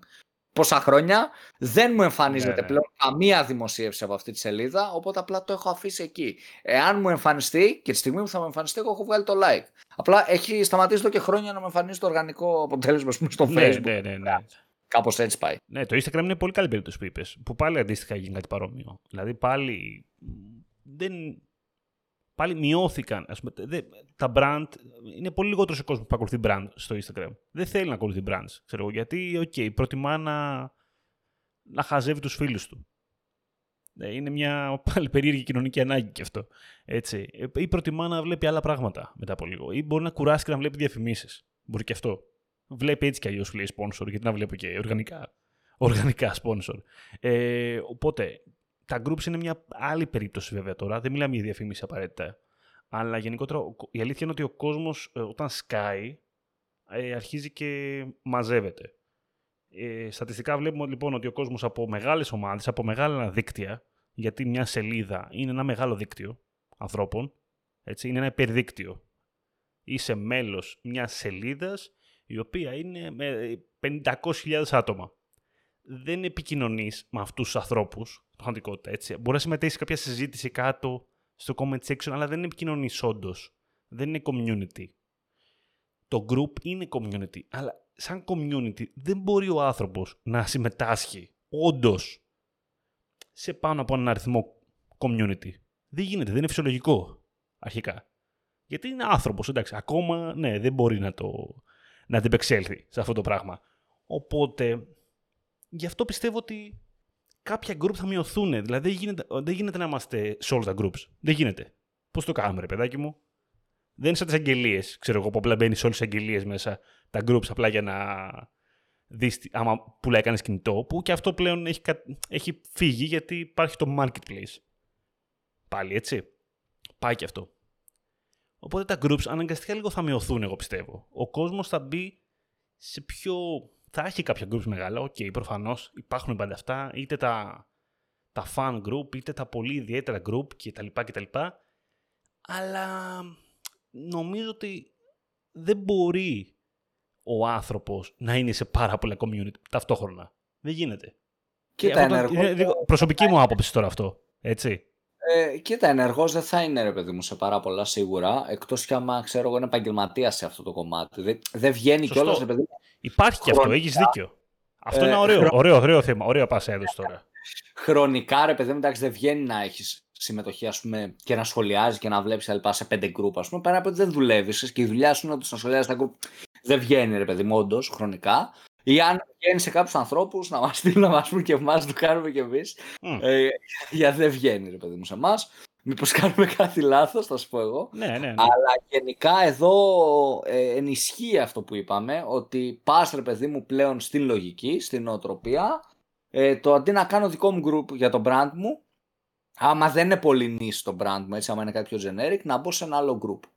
πόσα χρόνια. Δεν μου εμφανίζεται ναι, ναι. πλέον καμία δημοσίευση από αυτή τη σελίδα. Οπότε απλά το έχω αφήσει εκεί. Εάν μου εμφανιστεί και τη στιγμή που θα μου εμφανιστεί, εγώ έχω βγάλει το like. Απλά έχει σταματήσει εδώ και χρόνια να μου εμφανίζει το οργανικό αποτέλεσμα στο ναι, Facebook. Ναι, ναι, ναι. Κάπως έτσι πάει. Ναι, το Instagram είναι πολύ καλή περίπτωση που είπες. Που πάλι αντίστοιχα έγινε κάτι παρόμοιο. Δηλαδή πάλι. Δεν... Πάλι μειώθηκαν. Ας πούμε, δε, τα brand. Είναι πολύ λιγότερος ο κόσμος που ακολουθεί brand στο Instagram. Δεν θέλει να ακολουθεί brands. Ξέρω, γιατί, OK, okay, προτιμά να, να χαζεύει τους φίλους του. Ε, είναι μια πάλι περίεργη κοινωνική ανάγκη και αυτό. Έτσι. Ε, ή προτιμά να βλέπει άλλα πράγματα μετά από λίγο. Ή μπορεί να κουράσει και να βλέπει διαφημίσεις. Μπορεί και αυτό βλέπει έτσι κι αλλιώς λέει sponsor, γιατί να βλέπω και οργανικά, οργανικά sponsor. Ε, οπότε, τα groups είναι μια άλλη περίπτωση βέβαια τώρα. Δεν μιλάμε για διαφήμιση απαραίτητα. Αλλά γενικότερα η αλήθεια είναι ότι ο κόσμος ε, όταν σκάει ε, αρχίζει και μαζεύεται. Ε, στατιστικά βλέπουμε λοιπόν ότι ο κόσμος από μεγάλες ομάδες, από μεγάλα δίκτυα, γιατί μια σελίδα είναι ένα μεγάλο δίκτυο ανθρώπων, έτσι, είναι ένα υπερδίκτυο. Είσαι μέλος μιας σελίδας η οποία είναι με 500.000 άτομα. Δεν επικοινωνείς με αυτούς τους ανθρώπους, πραγματικότητα έτσι. Μπορεί να συμμετέχεις σε κάποια συζήτηση κάτω στο comment section, αλλά δεν επικοινωνείς όντως. Δεν είναι community. Το group είναι community, αλλά σαν community δεν μπορεί ο άνθρωπος να συμμετάσχει όντως σε πάνω από έναν αριθμό community. Δεν γίνεται, δεν είναι φυσιολογικό αρχικά. Γιατί είναι άνθρωπος, εντάξει. Ακόμα ναι, δεν μπορεί να το να αντιπεξέλθει σε αυτό το πράγμα. Οπότε, γι' αυτό πιστεύω ότι κάποια group θα μειωθούν. Δηλαδή, δεν γίνεται, δεν γίνεται να είμαστε σε όλα τα groups. Δεν γίνεται. Πώς το κάνουμε, ρε παιδάκι μου; Δεν είναι σαν τις αγγελίες. Ξέρω εγώ που απλά μπαίνεις σε όλες τις αγγελίες μέσα τα groups απλά για να δεις άμα πουλάει κανείς κινητό. Που και αυτό πλέον έχει, έχει φύγει γιατί υπάρχει το marketplace. Πάλι έτσι. Πάει και αυτό. Οπότε τα groups αναγκαστικά λίγο θα μειωθούν, εγώ πιστεύω. Ο κόσμος θα μπει σε πιο. Θα έχει κάποια groups μεγάλα, OK, okay, προφανώς υπάρχουν πάντα αυτά, είτε τα, τα fan group, είτε τα πολύ ιδιαίτερα group κτλ. κτλ. Αλλά νομίζω ότι δεν μπορεί ο άνθρωπος να είναι σε πάρα πολλά community ταυτόχρονα. Δεν γίνεται. Κοίτα, ενεργό... Προσωπική μου άποψη τώρα αυτό. Έτσι. Ε, κοίτα, ενεργός δεν θα είναι ρε παιδί μου σε πάρα πολλά σίγουρα. Εκτός κι άμα ξέρω εγώ είναι επαγγελματία σε αυτό το κομμάτι. Δεν, δεν βγαίνει κιόλας ρε παιδί μου. Υπάρχει κι αυτό, έχεις δίκιο. Αυτό είναι ε, ωραίο, χρο... ωραίο, ωραίο θέμα. Ωραίο πας έδωσε τώρα. Χρονικά ρε παιδί μου, εντάξει, δεν βγαίνει να έχεις συμμετοχή ας πούμε, και να σχολιάζεις και να βλέπεις λοιπά σε πέντε γκρουπ. Α πούμε, πέρα από ότι δεν δουλεύεις και η δουλειά σου είναι ότι να σχολιάζεις τα γκρουπ. Δεν βγαίνει ρε παιδί μου, όντως χρονικά. Ή αν βγαίνει σε κάποιους ανθρώπους να μας στείλουν να μας πούν και εμάς, το κάνουμε κι εμείς. Mm. Ε, γιατί δεν βγαίνει, ρε παιδί μου, σε εμάς. Μήπως κάνουμε κάτι λάθος, θα σου πω εγώ. Ναι, ναι, ναι. Αλλά γενικά εδώ ε, ενισχύει αυτό που είπαμε, ότι πας ρε παιδί μου πλέον στην λογική, στην νοοτροπία, ε, το αντί να κάνω δικό μου group για το brand μου, άμα δεν είναι πολύ νης το brand μου, έτσι, άμα είναι κάποιο generic, να μπω σε ένα άλλο group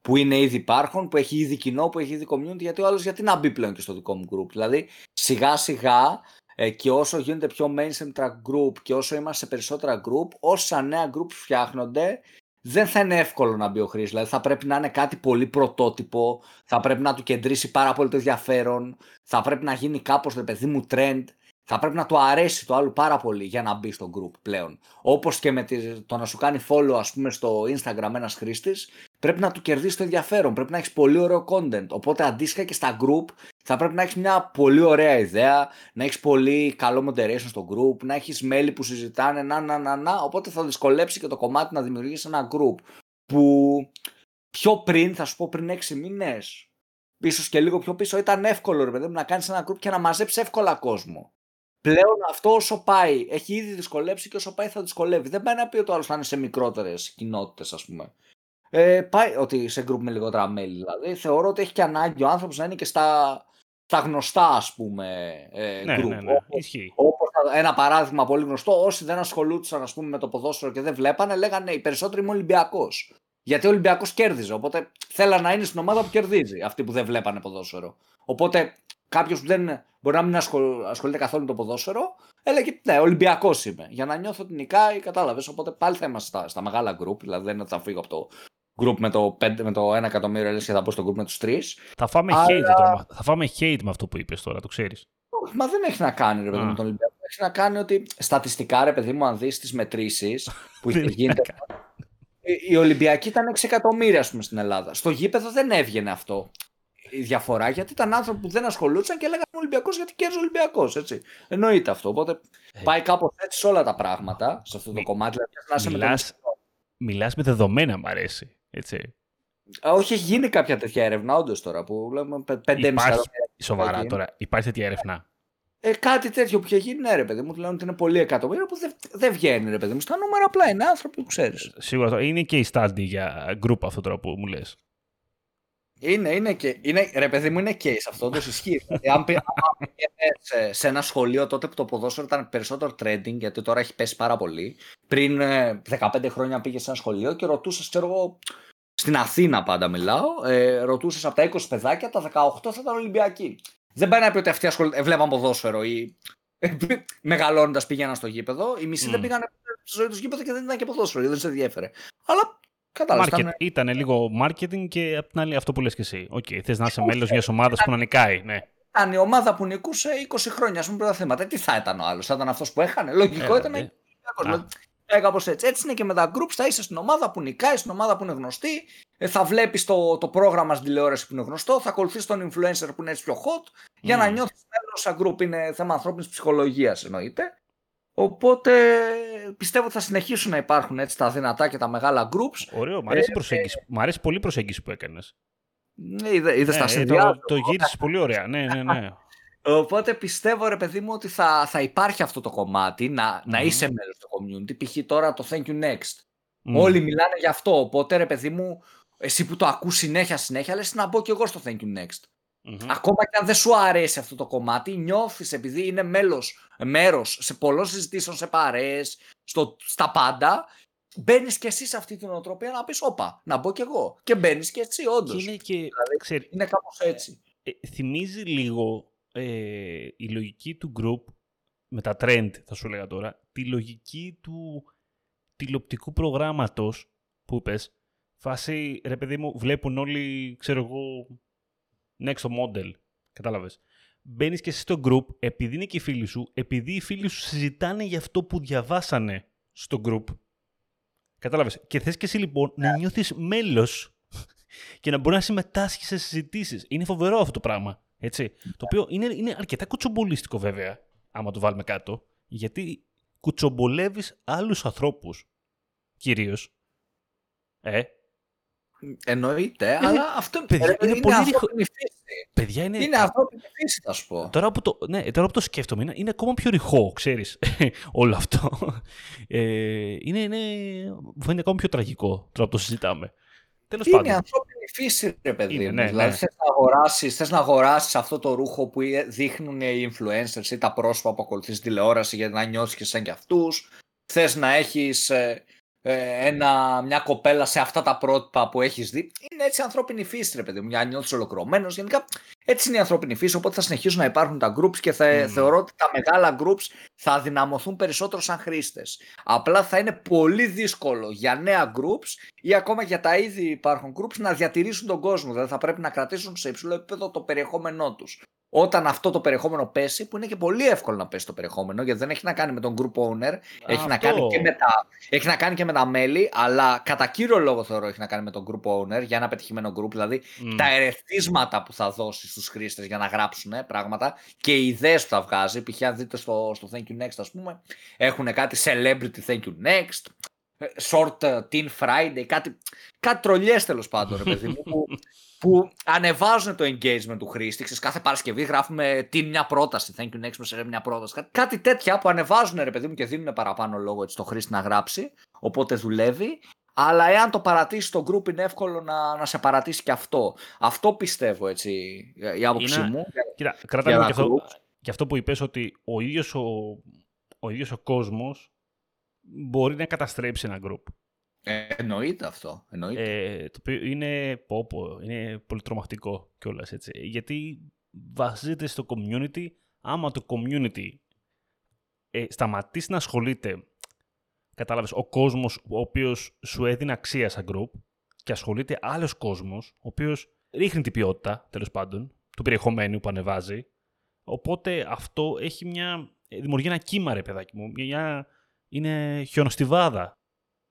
που είναι ήδη υπάρχον, που έχει ήδη κοινό, που έχει ήδη community, γιατί ο άλλος γιατί να μπει πλέον και στο δικό μου group. Δηλαδή σιγά σιγά ε, και όσο γίνεται πιο mainstream track group και όσο είμαστε σε περισσότερα group, όσα νέα group φτιάχνονται, δεν θα είναι εύκολο να μπει ο χρήστη. Δηλαδή θα πρέπει να είναι κάτι πολύ πρωτότυπο, θα πρέπει να του κεντρήσει πάρα πολύ το ενδιαφέρον, θα πρέπει να γίνει κάπως, ρε παιδί μου, trend θα πρέπει να του αρέσει το άλλο πάρα πολύ για να μπει στο group πλέον. Όπως και με το να σου κάνει follow, ας πούμε, στο Instagram ένας χρήστης, πρέπει να του κερδίσεις το ενδιαφέρον. Πρέπει να έχεις πολύ ωραίο content. Οπότε αντίστοιχα και στα group θα πρέπει να έχεις μια πολύ ωραία ιδέα, να έχεις πολύ καλό moderation στο group, να έχεις μέλη που συζητάνε, να, να, να, να. Οπότε θα δυσκολέψει και το κομμάτι να δημιουργήσει ένα group που πιο πριν, θα σου πω πριν 6 μήνες, ίσως και λίγο πιο πίσω, ήταν εύκολο ρε παιδί να κάνεις ένα group και να μαζέψει εύκολα κόσμο. Πλέον αυτό όσο πάει, έχει ήδη δυσκολέψει και όσο πάει θα δυσκολεύει. Δεν πάει να πει ότι ο άλλος θα είναι σε μικρότερες κοινότητες, ας πούμε. Ε, πάει ότι σε γκρουπ με λιγότερα μέλη δηλαδή. Θεωρώ ότι έχει και ανάγκη ο άνθρωπος να είναι και στα, στα γνωστά, ας πούμε, ε, ναι, group. Ναι, ναι. Όπως, ένα παράδειγμα πολύ γνωστό, όσοι δεν ασχολούνταν ας πούμε, με το ποδόσφαιρο και δεν βλέπανε, λέγανε οι περισσότεροι είμαι Ολυμπιακός. Γιατί ο Ολυμπιακός κέρδιζε. Οπότε θέλανε να είναι στην ομάδα που κερδίζει, αυτοί που δεν βλέπανε ποδόσφαιρο. Οπότε κάποιος που δεν μπορεί να μην ασχολείται καθόλου με το ποδόσφαιρο, έλεγε Ναι, Ολυμπιακός είμαι. Για να νιώθω ότι νικάει, κατάλαβες. Οπότε πάλι θα είμαστε στα, στα μεγάλα group, δηλαδή δεν θα φύγω από το group με το, 5, με το 1 εκατομμύριο λες και θα πω στο group με τους 3. Θα φάμε, Αλλά... hate, τώρα, θα φάμε hate με αυτό που είπες τώρα, το ξέρεις. Μα δεν έχει να κάνει ρε παιδί με τον Ολυμπιακό. Έχει να κάνει ότι στατιστικά ρε παιδί μου, αν δεις τις μετρήσεις που γίνεται. Η Ολυμπιακή ήταν 6 εκατομμύρια, ας πούμε, στην Ελλάδα. Στο γήπεδο δεν έβγαινε αυτό η διαφορά γιατί ήταν άνθρωποι που δεν ασχολούνταν και λέγανε Ολυμπιακός γιατί κέρδισε ο Ολυμπιακός. Εννοείται αυτό. Οπότε ε. πάει κάπως έτσι σε όλα τα πράγματα σε αυτό το κομμάτι. Δηλαδή, μιλάς, με μιλάς με δεδομένα, μου αρέσει. Έτσι. Όχι, έχει γίνει κάποια τέτοια έρευνα, όντως τώρα που λέμε πέντε Υπάρχει, Σοβαρά τώρα, υπάρχει τέτοια έρευνα; Ε, κάτι τέτοιο που είχε γίνει, ναι, ρε παιδί μου, λένε ότι είναι πολύ εκατομμύρια που δεν, δεν βγαίνει, ρε παιδί μου. Στα νούμερα απλά είναι άνθρωποι που ξέρεις. Σίγουρα είναι και η στάντη για group αυτό τώρα που μου λες. Είναι, είναι και. Είναι, ρε παιδί μου, είναι case αυτό, το ισχύει. Δηλαδή, αν πήγαινε σε, σε ένα σχολείο τότε που το ποδόσφαιρο ήταν περισσότερο trading, γιατί τώρα έχει πέσει πάρα πολύ. Πριν 15 ε, χρόνια πήγες σε ένα σχολείο και ρωτούσες, ξέρω εγώ, στην Αθήνα πάντα μιλάω, ε, ρωτούσες από τα 20 παιδάκια, τα 18 θα ήταν Ολυμπιακοί. Δεν πάει να πει ότι αυτοί ασχολούνται, βλέπαν ποδόσφαιρο ή μεγαλώνοντας πήγαιναν στο γήπεδο. Οι μισοί mm. δεν πήγαν στη ζωή τους γήπεδο και δεν ήταν και ποδόσφαιρο, δεν σε ενδιαφέρε. Αλλά Κατάλαβες. Ήταν... ήταν λίγο marketing και απ' την άλλη αυτό που λες και εσύ. OK, okay, θες να είσαι μέλος μιας ομάδας που να νικάει. Ναι. Ήταν η ομάδα που νικούσε 20 χρόνια, ας πούμε, πρωταθλήματα. Τι θα ήταν ο άλλος, θα ήταν αυτός που έχανε. Λογικό ε, ήταν. Ε, ε, Κάπως έτσι. Έτσι είναι και με τα groups. Θα είσαι στην ομάδα που νικάει, στην ομάδα που είναι γνωστή. Ε, θα βλέπεις το, το πρόγραμμα στην τηλεόραση που είναι γνωστό. Θα ακολουθείς τον influencer που είναι έτσι πιο hot. Για να νιώθεις μέλος σαν group. Είναι θέμα ανθρώπινης ψυχολογίας εννοείται. Οπότε πιστεύω ότι θα συνεχίσουν να υπάρχουν έτσι τα δυνατά και τα μεγάλα groups. Ωραίο, μου αρέσει, ε, ε αρέσει πολύ η προσέγγιση που έκανες. Ναι, είδε ναι, τα ε, Το, το γύρισες πολύ ωραία. Ναι, ναι, ναι. Οπότε πιστεύω ρε παιδί μου ότι θα, θα υπάρχει αυτό το κομμάτι, να, να είσαι μέλος του community. Π.χ. τώρα το thank you next. Όλοι μιλάνε γι' αυτό. Οπότε ρε παιδί μου, εσύ που το ακούς συνέχεια συνέχεια, λες να μπω κι εγώ στο thank you next. Mm-hmm. Ακόμα και αν δεν σου αρέσει αυτό το κομμάτι, νιώθεις επειδή είναι μέλος, μέρος σε πολλών συζητήσεων, σε παρέες, στο, στα πάντα, μπαίνεις και εσύ σε αυτή την οτροπία να πεις όπα, να μπω κι εγώ. Και μπαίνεις και έτσι όντως. Είναι, και, δηλαδή, ξέρει, είναι κάπως έτσι. Ε, ε, θυμίζει λίγο ε, η λογική του group, με τα trend θα σου λέγα τώρα, τη λογική του τηλεοπτικού προγράμματος που είπες, φάση, ρε παιδί μου, βλέπουν όλοι, ξέρω εγώ, next model. Κατάλαβες. Μπαίνεις και εσύ στο group, επειδή είναι και οι φίλοι σου, επειδή οι φίλοι σου συζητάνε για αυτό που διαβάσανε στο group. Κατάλαβες. Και θες και εσύ λοιπόν να ναι. νιώθεις μέλος και να μπορείς να συμμετάσχεις σε συζητήσεις. Είναι φοβερό αυτό το πράγμα. Έτσι. Το οποίο είναι, είναι αρκετά κουτσομπολίστικο βέβαια, άμα το βάλουμε κάτω, γιατί κουτσομπολεύεις άλλους ανθρώπους. Κυρίως. Ε, Εννοείται, ε, αλλά αυτό παιδιά, είναι, είναι πολύ ανθρώπινη φύση. Παιδιά, είναι... είναι ανθρώπινη φύση, θα σου πω. Τώρα που το, ναι, τώρα που το σκέφτομαι, είναι, είναι ακόμα πιο ρηχό, ξέρεις, όλο αυτό. Ε, είναι, είναι, μου φαίνεται ακόμα πιο τραγικό τώρα που το συζητάμε. Τέλος είναι πάντων. ανθρώπινη φύση, ρε παιδί είναι, ναι, δηλαδή, ναι. θες να, αγοράσεις, θες να αγοράσεις αυτό το ρούχο που δείχνουν οι influencers ή τα πρόσωπα που ακολουθείς τηλεόραση για να νιώσεις και σαν κι αυτούς. Θες να έχεις ε, ε, ένα, μια κοπέλα σε αυτά τα πρότυπα που έχεις δει. Είναι έτσι ανθρώπινη φύση, ρε παιδί μου. Για νιώθεις ολοκληρωμένος. Γενικά έτσι είναι η ανθρώπινη φύση. Οπότε θα συνεχίσουν να υπάρχουν τα groups και θα, θεωρώ ότι τα μεγάλα groups θα αδυναμωθούν περισσότερο σαν χρήστες. Απλά θα είναι πολύ δύσκολο για νέα groups ή ακόμα για τα ήδη υπάρχουν groups να διατηρήσουν τον κόσμο. Δηλαδή θα πρέπει να κρατήσουν σε υψηλό επίπεδο το περιεχόμενό τους όταν αυτό το περιεχόμενο πέσει, που είναι και πολύ εύκολο να πέσει το περιεχόμενο, γιατί δεν έχει να κάνει με τον group owner, έχει να, κάνει και με τα, έχει να κάνει και με τα μέλη, αλλά κατά κύριο λόγο θεωρώ έχει να κάνει με τον group owner για ένα πετυχημένο group, δηλαδή τα ερεθίσματα που θα δώσει στους χρήστες για να γράψουν ε, πράγματα και οι ιδέες που θα βγάζει, π.χ. αν δείτε στο, στο Thank You Next ας πούμε, έχουν κάτι Celebrity Thank You Next, ε, Short ε, Teen Friday, κάτι, κάτι τρολιές τέλος πάντων, ρε παιδί μου, που που ανεβάζουν το engagement του χρήστη. Ξέρεις, κάθε Παρασκευή γράφουμε τι μια πρόταση. Thank you next σε μια πρόταση. Κάτι τέτοια που ανεβάζουν ρε παιδί μου και δίνουν παραπάνω λόγο έτσι, στο χρήστη να γράψει. Οπότε δουλεύει. Αλλά εάν το παρατήσει το group είναι εύκολο να, να σε παρατήσει και αυτό. Αυτό πιστεύω έτσι η άποψή είναι... μου. Κοίτα, κρατάμε και αυτό, και αυτό που είπες ότι ο ίδιος ο, ο, ίδιος ο κόσμος μπορεί να καταστρέψει ένα group. Ε, εννοείται αυτό. Εννοείται. Ε, το οποίο είναι, πω, είναι πολύ τρομακτικό κιόλας έτσι. Γιατί βασίζεται στο community. Άμα το community ε, σταματήσει να ασχολείται, κατάλαβες, ο κόσμος ο οποίος σου έδινε αξία σαν group και ασχολείται άλλος κόσμος, ο οποίος ρίχνει την ποιότητα, τέλος πάντων, του περιεχομένου που ανεβάζει. Οπότε αυτό έχει μια, δημιουργεί ένα κύμα, ρε παιδάκι μου. Μια, είναι χιονοστιβάδα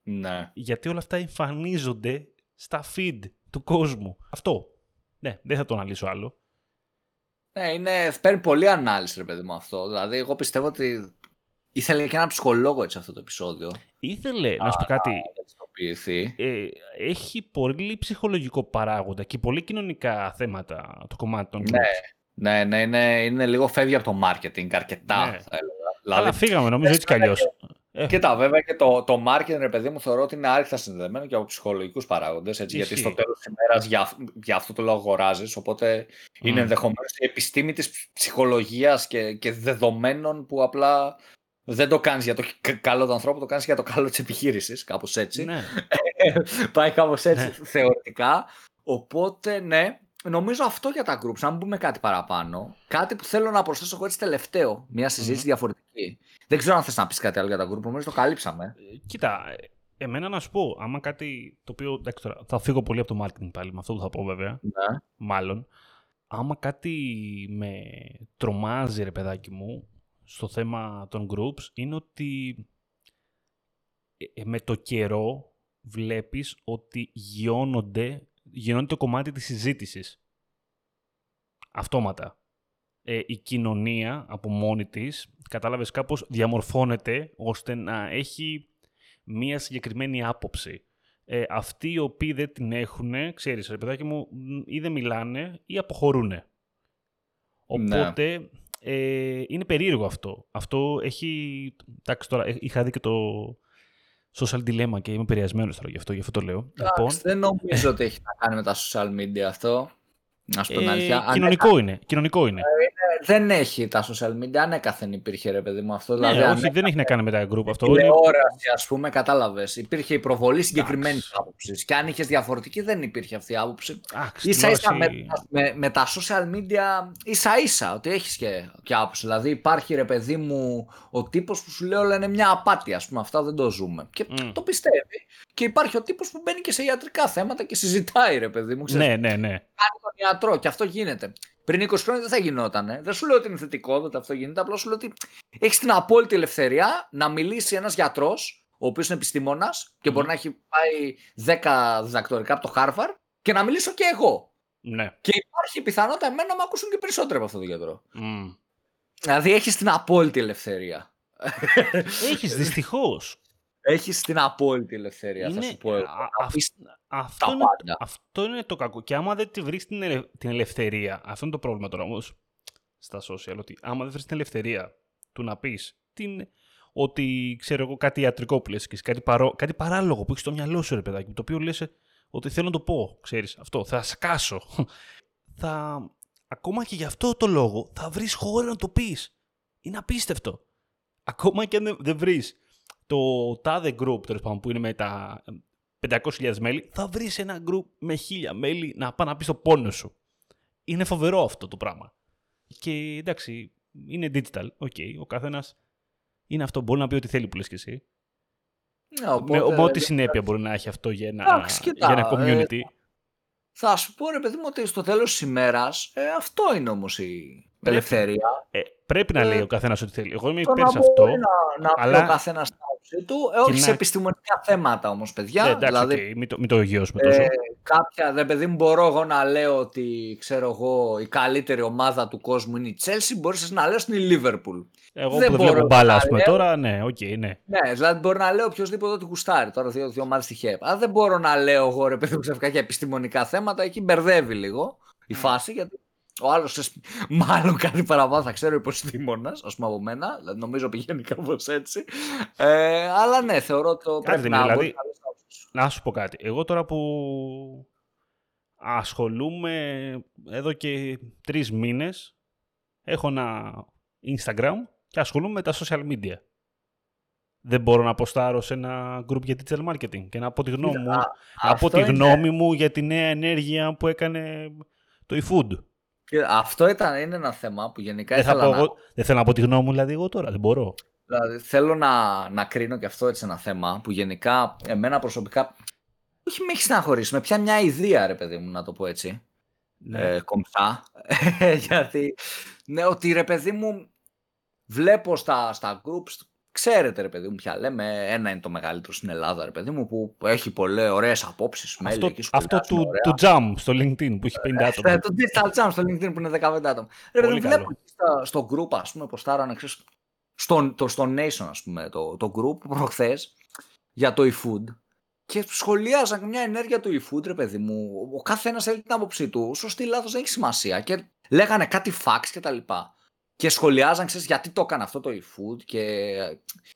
ναι. Γιατί όλα αυτά εμφανίζονται στα feed του κόσμου. Αυτό. Ναι, δεν θα το αναλύσω άλλο. Ναι, είναι, παίρνει πολύ ανάλυση, ρε παιδί μου αυτό. Δηλαδή, εγώ πιστεύω ότι ήθελε και ένα ψυχολόγο έτσι αυτό το επεισόδιο. Ήθελε, να σου πω κάτι. Ε, έχει πολύ ψυχολογικό παράγοντα και πολύ κοινωνικά θέματα το κομμάτι των Ναι, ναι, ναι είναι, είναι λίγο φεύγει από το marketing αρκετά, ναι. θα έλεγα. Δηλαδή, Αλλά φύγαμε, νομίζω έτσι κι αλλιώς. Ε. Κοίτα, βέβαια και το, το marketing, ρε παιδί μου, θεωρώ ότι είναι άρρηκτα συνδεδεμένο και από ψυχολογικού παράγοντες. Γιατί στο τέλος της ημέρας για, για αυτό το λόγο αγοράζεις. Οπότε mm. είναι ενδεχομένως η επιστήμη της ψυχολογίας και, και δεδομένων που απλά δεν το κάνεις για το καλό του ανθρώπου, το κάνεις για το καλό της επιχείρησης. Κάπως έτσι. Ναι. Πάει κάπως έτσι ναι. θεωρητικά. Οπότε, ναι, νομίζω αυτό για τα groups. Αν πούμε κάτι παραπάνω, κάτι που θέλω να προσθέσω εγώ έτσι τελευταίο, μια συζήτηση mm. διαφορετική. Δεν ξέρω αν θες να πεις κάτι άλλο για τα group, νομίζω το καλύψαμε. Ε, κοίτα, εμένα να σου πω, άμα κάτι το οποίο. Εντάξει, τώρα, θα φύγω πολύ από το marketing πάλι, με αυτό που θα πω βέβαια. Ναι. Μάλλον. Άμα κάτι με τρομάζει, ρε παιδάκι μου, στο θέμα των groups, είναι ότι ε, ε, με το καιρό βλέπεις ότι γιώνονται, γιώνονται το κομμάτι της συζήτησης. Αυτόματα. Ε, η κοινωνία από μόνη της, κατάλαβες κάπως, διαμορφώνεται ώστε να έχει μία συγκεκριμένη άποψη. Ε, αυτοί οι οποίοι δεν την έχουν, ξέρεις ρε παιδάκι μου, ή δεν μιλάνε ή αποχωρούν. Ναι. Οπότε ε, είναι περίεργο αυτό. Αυτό έχει... Εντάξει τώρα, είχα δει και το social dilemma και είμαι επηρεασμένος τώρα γι' αυτό, γι' αυτό το λέω. λοιπόν, δεν νομίζω ότι έχει να κάνει με τα social media αυτό. Να σου πω ε, κοινωνικό είναι. Κοινωνικό είναι. Ε, δεν έχει τα social media, ανέκαθεν υπήρχε ρε παιδί μου αυτό. Ναι, δηλαδή, όχι, δεν έχει να κάνει με τα group αυτό. Τηλεόραση, ας πούμε, κατάλαβες. Υπήρχε η προβολή συγκεκριμένης άποψης. Και αν είχες διαφορετική, δεν υπήρχε αυτή η άποψη. σα ίσα με, με, με, τα social media, ίσα ίσα ότι έχεις και, και άποψη. Δηλαδή υπάρχει ρε παιδί μου ο τύπος που σου λέει όλα είναι μια απάτη, ας πούμε. Αυτά δεν το ζούμε. Και mm. το πιστεύει. Και υπάρχει ο τύπος που μπαίνει και σε ιατρικά θέματα και συζητάει, ρε παιδί μου. Ξέρεις, ναι, ναι, ναι. Κάνει τον ιατρό και αυτό γίνεται. Πριν 20 χρόνια δεν θα γινόταν. Δεν σου λέω ότι είναι θετικό ότι αυτό γίνεται. Απλώ σου λέω ότι έχεις την απόλυτη ελευθερία να μιλήσει ένας γιατρός, ο οποίος είναι επιστήμονας και μπορεί να έχει πάει 10 διδακτορικά από το Χάρβαρ και να μιλήσω και εγώ. Ναι. Και υπάρχει πιθανότητα εμένα να με ακούσουν και περισσότερο από αυτό το γιατρό. Mm. Δηλαδή έχεις την απόλυτη ελευθερία. Έχεις δυστυχώς. Έχει την απόλυτη ελευθερία, είναι, θα σου πω. αυτό, είναι, αυτό είναι το κακό. Και άμα δεν τη βρεις την, την ελευθερία, αυτό είναι το πρόβλημα τώρα όμως στα social, ότι άμα δεν βρεις την ελευθερία του να πεις ότι ξέρω εγώ κάτι ιατρικό που λες και κάτι, παρό, κάτι παράλογο που έχεις στο μυαλό σου, ρε παιδάκι, το οποίο λες ότι θέλω να το πω, ξέρεις, αυτό, θα σκάσω. θα, ακόμα και γι' αυτό το λόγο θα βρεις χώρο να το πεις. Είναι απίστευτο. Ακόμα και αν δεν βρεις το τάδε group τέλος πάντων που είναι με τα 500.000 μέλη, θα βρεις ένα group με 1000 μέλη να πάει να πεις το πόνο σου. Είναι φοβερό αυτό το πράγμα. Και εντάξει, είναι digital. OK, okay, ο καθένας είναι αυτό. Μπορεί να πει ό,τι θέλει που λες και εσύ. Ναι, οπότε, με, ό,τι συνέπεια μπορεί να έχει αυτό για ένα, για ένα community. Ε, θα σου πω ρε παιδί μου ότι στο τέλος της ημέρας ε, αυτό είναι όμως η ελευθερία. Ε, πρέπει να λέει ο καθένας ό,τι θέλει. Εγώ είμαι υπέρ σε αυτό. Να, να αλλά... πει ο καθένας του, ε, όχι σε επιστημονικά θέματα όμως, παιδιά. Ναι, εντάξει, δηλαδή, okay. μην το, μην το αγιώσουμε τόσο. Ε, κάποια, ρε παιδί μου, μπορώ εγώ να λέω ότι, ξέρω εγώ, η καλύτερη ομάδα του κόσμου είναι η Chelsea, μπορείς να λέω είναι η Liverpool. Εγώ δεν που δεν βλέπω μπάλα, πούμε, τώρα, ναι, OK, okay, ναι. Ναι, δηλαδή μπορεί να λέω οποιοδήποτε ότι γουστάρει, τώρα δύο, δύο ομάδες τυχαία. Αλλά δεν μπορώ να λέω εγώ, ρε παιδί μου, ξαφνικά για επιστημονικά θέματα, εκεί μπερδεύει λίγο η φάση, γιατί ο άλλος, μάλλον κάτι παραπάνω θα ξέρει ο επιστήμονας, ας πούμε από μένα. Δηλαδή, νομίζω πηγαίνει κάπως έτσι. Ε, αλλά ναι, θεωρώ το πρέπει να δηλαδή, Να σου πω κάτι. Εγώ τώρα που ασχολούμαι εδώ και τρεις μήνες, έχω ένα Instagram και ασχολούμαι με τα social media. Δεν μπορώ να αποστάρω σε ένα group για digital marketing και να πω τη γνώμη μου, να πω τη γνώμη μου για τη νέα ενέργεια που έκανε το eFood. Και αυτό ήταν, είναι ένα θέμα που γενικά δεν, θα πω, να... δεν θέλω να πω τη γνώμη μου δηλαδή εγώ τώρα, δεν μπορώ. Δηλαδή, θέλω να, να κρίνω και αυτό έτσι ένα θέμα που γενικά εμένα προσωπικά όχι με έχει στεναχωρήσει, με πια μια ιδέα ρε παιδί μου να το πω έτσι. Ναι. Ε, κομψά. Γιατί ναι, ότι ρε παιδί μου βλέπω στα, στα groups Ξέρετε, ρε παιδί μου, πια λέμε. Ένα είναι το μεγαλύτερο στην Ελλάδα, ρε παιδί μου, που έχει πολλές ωραίες απόψεις. Αυτό, αυτό του, του Jam στο LinkedIn που έχει 50 άτομα. Ε, το Digital Jam στο LinkedIn που είναι 15 άτομα. Ρε παιδί μου, βλέπω στο, στο group, ας πούμε, ποστάρανε, ξέρεις, στο, το, στο Nation, ας πούμε, το, το group προχθές για το eFood. Και σχολίαζαν μια ενέργεια του eFood, ρε παιδί μου. Ο καθένας έλεγε την άποψή του. Σωστή, λάθος δεν έχει σημασία. Και λέγανε κάτι facts και τα λοιπά. Και σχολιάζαν, ξέρεις, γιατί το έκανε αυτό το eFood και,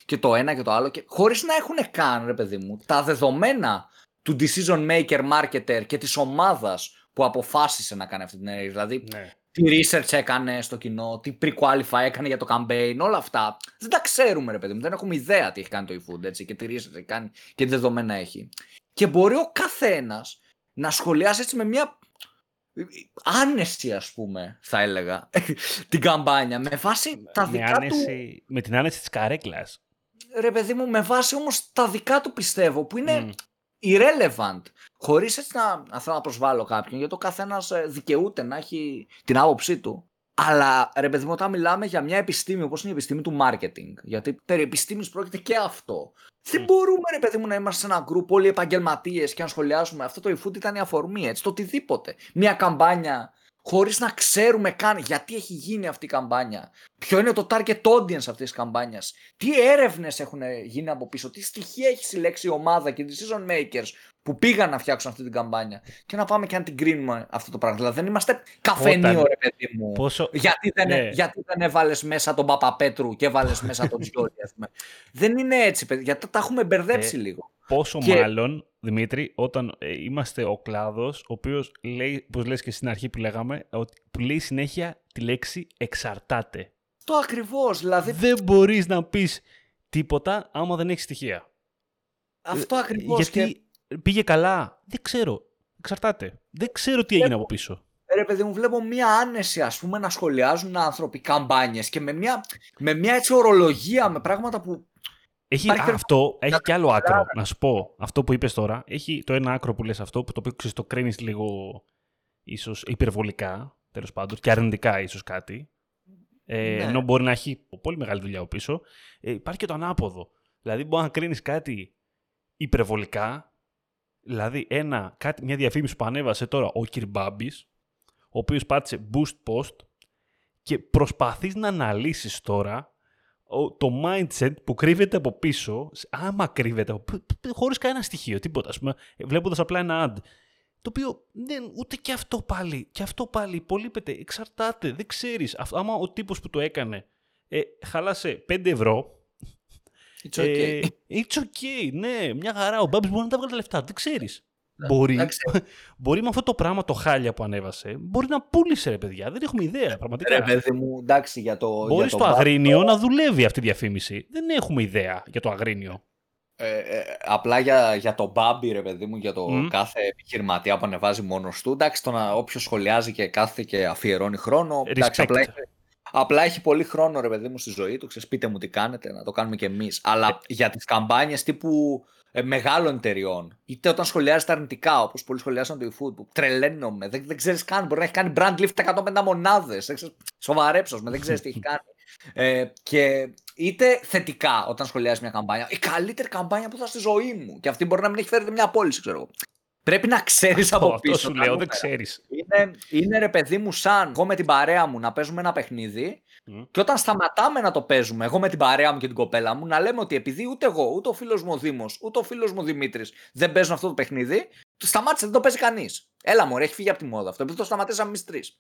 και το ένα και το άλλο και χωρίς να έχουν καν, ρε παιδί μου, τα δεδομένα του decision maker marketer και της ομάδας που αποφάσισε να κάνει αυτή την ενέργεια. Δηλαδή, ναι. τι research έκανε στο κοινό, τι pre-qualify έκανε για το campaign, όλα αυτά. Δεν τα ξέρουμε, ρε παιδί μου. Δεν έχουμε ιδέα τι έχει κάνει το eFood έτσι, και τι research έχει κάνει και τι δεδομένα έχει. Και μπορεί ο καθένας να σχολιάσει έτσι με μια άνεση ας πούμε θα έλεγα την καμπάνια με βάση τα με δικά άνεση, του... Με την άνεση της καρέκλας. Ρε παιδί μου με βάση όμως τα δικά του πιστεύω που είναι irrelevant. Χωρίς έτσι να, να θέλω να προσβάλλω κάποιον γιατί ο καθένας ε, δικαιούται να έχει την άποψή του. Αλλά ρε παιδί μου, όταν μιλάμε για μια επιστήμη όπως είναι η επιστήμη του marketing, γιατί περί επιστήμης πρόκειται και αυτό. Δεν μπορούμε, ρε παιδί μου, να είμαστε σε ένα γκρουπ όλοι επαγγελματίες και να σχολιάσουμε αυτό το eFood ήταν η αφορμή, έτσι, το οτιδήποτε. Μια καμπάνια χωρίς να ξέρουμε καν γιατί έχει γίνει αυτή η καμπάνια, ποιο είναι το target audience αυτής της καμπάνιας, τι έρευνες έχουν γίνει από πίσω, τι στοιχεία έχει συλλέξει η ομάδα και οι decision makers που πήγαν να φτιάξουν αυτή την καμπάνια και να πάμε και να την κρίνουμε αυτό το πράγμα. Δηλαδή δεν είμαστε καφενείο, ρε παιδί μου. Πόσο... Γιατί, δεν, ναι. γιατί δεν έβαλες μέσα τον Παπαπέτρου και έβαλες μέσα τον Τζιόλι, ας πούμε. δεν είναι έτσι, παιδί, γιατί τα έχουμε μπερδέψει ε, λίγο. Πόσο μάλλον, Δημήτρη, όταν ε, είμαστε ο κλάδος, ο οποίος λέει, όπως λες και στην αρχή που λέγαμε, ότι που λέει συνέχεια τη λέξη εξαρτάται. Το ακριβώς. Δηλαδή... Δεν μπορείς να πεις τίποτα άμα δεν έχεις στοιχεία. Αυτό ακριβώς. Γιατί πήγε καλά. Δεν ξέρω. Εξαρτάται. Δεν ξέρω τι έγινε από πίσω. Ρε παιδί μου, βλέπω μία άνεση ας πούμε να σχολιάζουν άνθρωποι καμπάνιες και με μια, με μια έτσι ορολογία, με πράγματα που... Έχει, αυτό έχει και άλλο άκρο, να σου πω. Αυτό που είπες τώρα, έχει το ένα άκρο που λες αυτό, που το οποίο ξέρεις το κρίνεις λίγο ίσως υπερβολικά, τέλος πάντων, και αρνητικά ίσως κάτι. Ε, ναι. Ενώ μπορεί να έχει πολύ μεγάλη δουλειά από πίσω. Ε, υπάρχει και το ανάποδο. Δηλαδή μπορεί να κρίνεις κάτι υπερβολικά Δηλαδή, ένα, κάτι, μια διαφήμιση που ανέβασε τώρα ο Κυρμπάμπης, ο οποίος πάτησε boost post και προσπαθείς να αναλύσεις τώρα το mindset που κρύβεται από πίσω, άμα κρύβεται, χωρίς κανένα στοιχείο, τίποτα, ας πούμε, βλέποντας απλά ένα ad, το οποίο δεν, ούτε και αυτό πάλι, και αυτό πάλι υπολείπεται, εξαρτάται, δεν ξέρεις. άμα ο τύπος που το έκανε ε, χαλάσε 5 ευρώ, It's okay. Ε, it's okay, ναι, μια χαρά. Ο Μπάμπης μπορεί να τα βγάλει τα λεφτά. Δεν ξέρεις. Ναι, μπορεί, μπορεί με αυτό το πράγμα το χάλια που ανέβασε, μπορεί να πούλησε ρε παιδιά. Δεν έχουμε ιδέα πραγματικά. Ρε παιδί μου, εντάξει για το. Μπορεί στο Αγρίνιο να δουλεύει αυτή η διαφήμιση. Δεν έχουμε ιδέα για το Αγρίνιο. Ε, ε, απλά για, για το Μπάμπι, ρε παιδί μου, για το κάθε επιχειρηματία που ανεβάζει μόνος του. Εντάξει, το να όποιος σχολιάζει και κάθε και αφιερώνει χρόνο. Εντάξει, απλά Απλά έχει πολύ χρόνο, ρε παιδί μου, στη ζωή του. Ξέρεις, πείτε μου τι κάνετε, να το κάνουμε κι εμείς. Αλλά ε. για τις καμπάνιες τύπου ε, μεγάλων εταιριών, είτε όταν σχολιάζεται αρνητικά, όπως πολλοί σχολιάζαν το eFood, που τρελαίνομαι, δεν, δεν ξέρεις καν, μπορεί να έχει κάνει brand lift 150 μονάδες. Σοβαρέψω με, δεν ξέρεις τι έχει κάνει. Ε, και είτε θετικά όταν σχολιάζεις μια καμπάνια, η καλύτερη καμπάνια που θα στη ζωή μου. Και αυτή μπορεί να μην έχει φέρει μια πώληση, ξέρω εγώ. Πρέπει να ξέρεις από πίσω. Αυτό σου λέω, δεν ξέρεις. Είναι, είναι ρε παιδί μου, σαν εγώ με την παρέα μου να παίζουμε ένα παιχνίδι και όταν σταματάμε να το παίζουμε, εγώ με την παρέα μου και την κοπέλα μου, να λέμε ότι επειδή ούτε εγώ, ούτε ο φίλος μου ο Δήμος, ούτε ο φίλος μου ο Δημήτρης δεν παίζουν αυτό το παιχνίδι, το σταμάτησε, δεν το παίζει κανείς. Έλα μου, έχει φύγει από τη μόδα αυτό, επειδή το σταματήσαμε εμείς τρεις.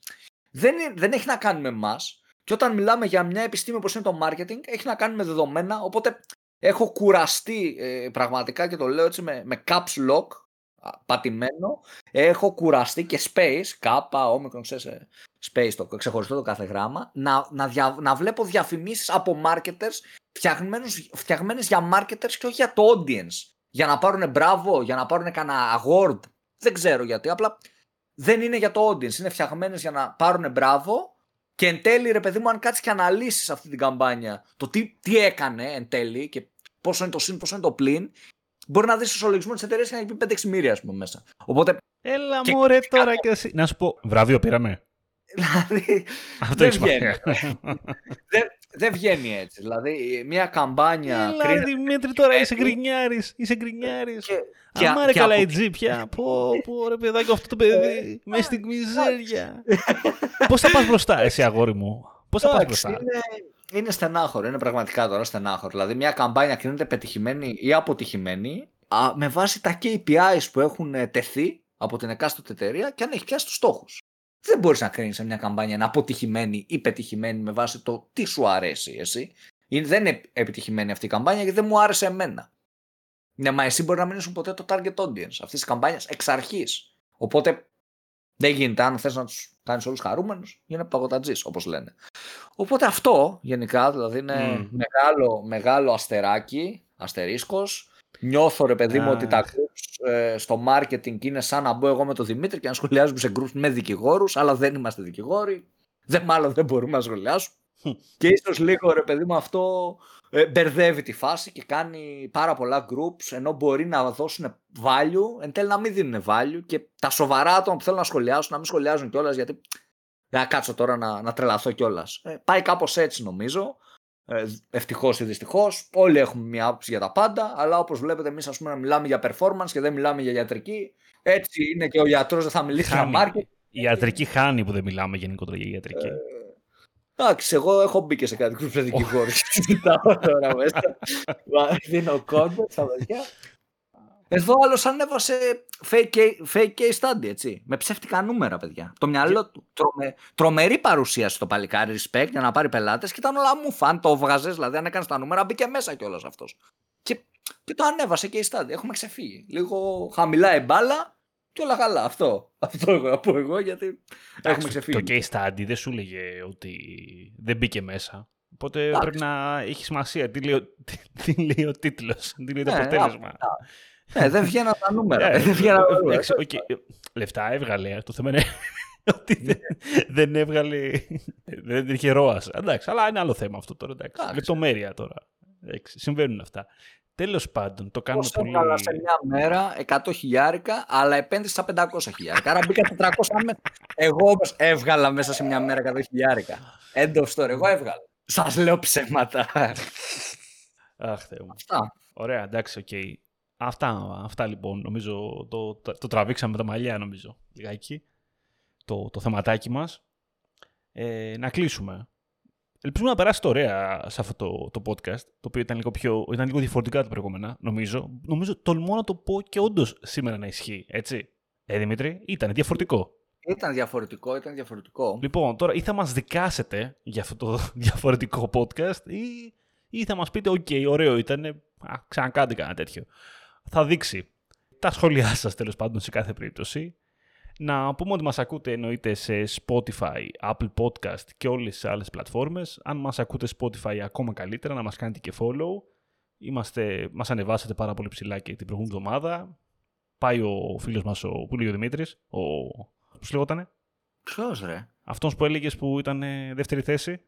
Δεν, δεν έχει να κάνει με εμάς. Και όταν μιλάμε για μια επιστήμη όπως είναι το marketing, έχει να κάνει με δεδομένα. Οπότε έχω κουραστεί ε, πραγματικά και το λέω έτσι με, με caps lock πατημένο. Έχω κουραστεί και space, κάπα, όμικρον, ξέρεις, ε, space, το ξεχωριστό το κάθε γράμμα, να, να, να βλέπω διαφημίσεις από marketers φτιαγμένες για marketers και όχι για το audience. Για να πάρουν μπράβο, για να πάρουν κανένα award. Δεν ξέρω γιατί, απλά δεν είναι για το audience. Είναι φτιαγμένες για να πάρουν μπράβο και εν τέλει, ρε παιδί μου, αν κάτσεις και αναλύσεις αυτή την καμπάνια, το τι, τι έκανε εν τέλει και πόσο είναι το συν, πόσο είναι το πλήν, μπορεί να δεις τους ολογισμού της εταιρείας και να έχει πει 5 εκατομμύρια, ας πούμε, μέσα. Οπότε. Έλα, και... μωρέ, τώρα και εσύ. Να σου πω. Βραβείο πήραμε. Δηλαδή. Αυτό δεν βγαίνει. δεν, δεν βγαίνει έτσι. Δηλαδή, μια καμπάνια. Έλα, κρίνα... Δημήτρη, τώρα είσαι γκρινιάρης. Είσαι γκρινιάρης. Αμά ρε καλά η τζίπια. Πω, πω, ρε παιδάκι, αυτό το παιδί. Μέσα στην μιζέρια. Πώς θα πας μπροστά, εσύ αγόρι μου; Πώς θα πας μπροστά; Είναι, είναι στενάχωρο, είναι πραγματικά τώρα στενάχωρο. Δηλαδή, μια καμπάνια κρίνεται πετυχημένη ή αποτυχημένη α, με βάση τα KPIs που έχουν τεθεί από την εκάστοτε εταιρεία και αν έχει πιάσει τους στόχους. δεν μπορείς να κρίνεις σε μια καμπάνια να αποτυχημένη ή πετυχημένη με βάση το τι σου αρέσει εσύ. Δεν είναι επιτυχημένη αυτή η καμπάνια γιατί δεν μου άρεσε εμένα. Ναι, μα εσύ μπορεί να μην είσαι ποτέ το target audience αυτής της καμπάνιας εξ αρχής. Οπότε δεν γίνεται αν θες να τους κάνεις όλους χαρούμενους, είναι παγωτατζής, όπως λένε. Οπότε αυτό γενικά δηλαδή είναι μεγάλο, μεγάλο αστεράκι, αστερίσκος. Νιώθω ρε παιδί μου ότι τα groups ε, στο marketing είναι σαν να μπω εγώ με τον Δημήτρη και να σχολιάζουμε σε groups με δικηγόρους, αλλά δεν είμαστε δικηγόροι. Δεν, μάλλον δεν μπορούμε να σχολιάσουμε. Και ίσως λίγο ρε παιδί μου αυτό ε, μπερδεύει τη φάση και κάνει πάρα πολλά groups ενώ μπορεί να δώσουν value, εν τέλει να μην δίνουν value και τα σοβαρά άτομα που θέλουν να σχολιάσουν να μην σχολιάζουν κιόλας γιατί να κάτσω τώρα να, να τρελαθώ κιόλας. Ε, πάει κάπως έτσι νομίζω. Ε, Ευτυχώς ή δυστυχώς. Όλοι έχουμε μια άποψη για τα πάντα, αλλά όπως βλέπετε, εμείς ας πούμε μιλάμε για performance και δεν μιλάμε για ιατρική. Έτσι είναι και ο γιατρός δεν θα μιλήσει για marketing. Η ιατρική χάνει που δεν μιλάμε γενικότερα για ιατρική. Ε, Εντάξει, εγώ έχω μπει και σε κάτι γκρουπ δικηγόρου και συζητάω τώρα μέσα. Δίνω κόντο στα παιδιά. Εδώ άλλο ανέβασε fake, fake case study, έτσι. Με ψεύτικα νούμερα, παιδιά. Το μυαλό του. Τρομε, τρομερή παρουσίαση το παλικάρι, respect για να πάρει πελάτες και ήταν όλα μου φαν. Το βγάζε, δηλαδή, αν έκανες τα νούμερα, μπήκε μέσα κιόλας αυτός. Και, και το ανέβασε case study. Έχουμε ξεφύγει. Λίγο χαμηλά η μπάλα και όλα καλά. Αυτό. Αυτό εγώ να πω εγώ γιατί έχουμε ξεφύγει. Το case study δεν σου έλεγε ότι δεν μπήκε μέσα. Οπότε πρέπει να έχεις σημασία τι λέει, τι, τι λέει ο τίτλος, τι λέει το ναι, αποτέλεσμα. Ναι, δεν βγαίνουν τα νούμερα. Ε, δεν βγαίνουν τα νούμερα. Λεφτά έβγαλε. Το θέμα είναι ότι δεν, δεν έβγαλε. Δεν είχε ρόα. Εντάξει, αλλά είναι άλλο θέμα αυτό τώρα. Εντάξει. Λεπτομέρεια τώρα. Εντάξει, συμβαίνουν αυτά. Τέλος πάντων, το κάνω πολύ. Έβγαλα σε μια μέρα 100 χιλιάρικα, αλλά επένδυσα 500 χιλιάρικα. Άρα μπήκα 400 μέσα. Εγώ όμως έβγαλα μέσα σε μια μέρα 100 χιλιάρικα. End of story. Εγώ έβγαλα. Σας λέω ψέματα. Αχ, Θεέ μου. Αυτά. Ωραία, εντάξει, OK. Okay. Αυτά, αυτά λοιπόν. Νομίζω το, το, το τραβήξαμε με τα μαλλιά, νομίζω. Λιγάκι. Το, το θεματάκι μας. Ε, να κλείσουμε. Ελπίζουμε να περάσετε ωραία σε αυτό το, το podcast, το οποίο ήταν λίγο, πιο, ήταν λίγο διαφορετικά τα προηγούμενα, νομίζω. Νομίζω τολμώ να το πω και όντως σήμερα να ισχύει, έτσι. Ε, Δημήτρη, ήταν διαφορετικό. Ήταν διαφορετικό, ήταν διαφορετικό. Λοιπόν, τώρα ή θα μας δικάσετε για αυτό το διαφορετικό podcast ή, ή θα μας πείτε, OK, okay, ωραίο ήταν, ξανακάντε κανένα τέτοιο. Θα δείξει τα σχόλιά σας τέλος πάντων σε κάθε περίπτωση. Να πούμε ότι μας ακούτε εννοείται σε Spotify, Apple Podcast και όλες τις άλλες πλατφόρμες. Αν μας ακούτε Spotify ακόμα καλύτερα να μας κάνετε και follow. Είμαστε, μας ανεβάσατε πάρα πολύ ψηλά και την προηγούμενη εβδομάδα. Πάει ο φίλος μας ο Πούλιο Δημήτρης, ο... πώς λέγοτανε; Ποιος ρε; Αυτός που έλεγες που ήταν δεύτερη θέση.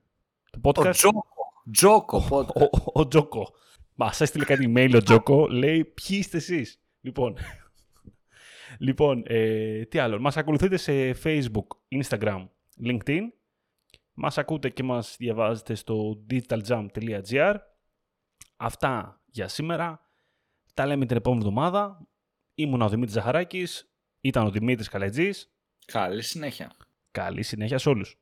Το podcast. Ο Τζόκο. Τζόκο podcast. Ο, ο, Τζόκο. Μα έστειλε κάτι email ο Τζόκο, λέει ποιοι είστε εσείς; Λοιπόν, Λοιπόν, ε, τι άλλο. Μας ακολουθείτε σε Facebook, Instagram, LinkedIn. Μας ακούτε και μας διαβάζετε στο digitaljump.gr. Αυτά για σήμερα. Τα λέμε την επόμενη εβδομάδα. Ήμουν ο Δημήτρης Ζαχαράκης. Ήταν ο Δημήτρης Καλετζής. Καλή συνέχεια. Καλή συνέχεια σε όλους.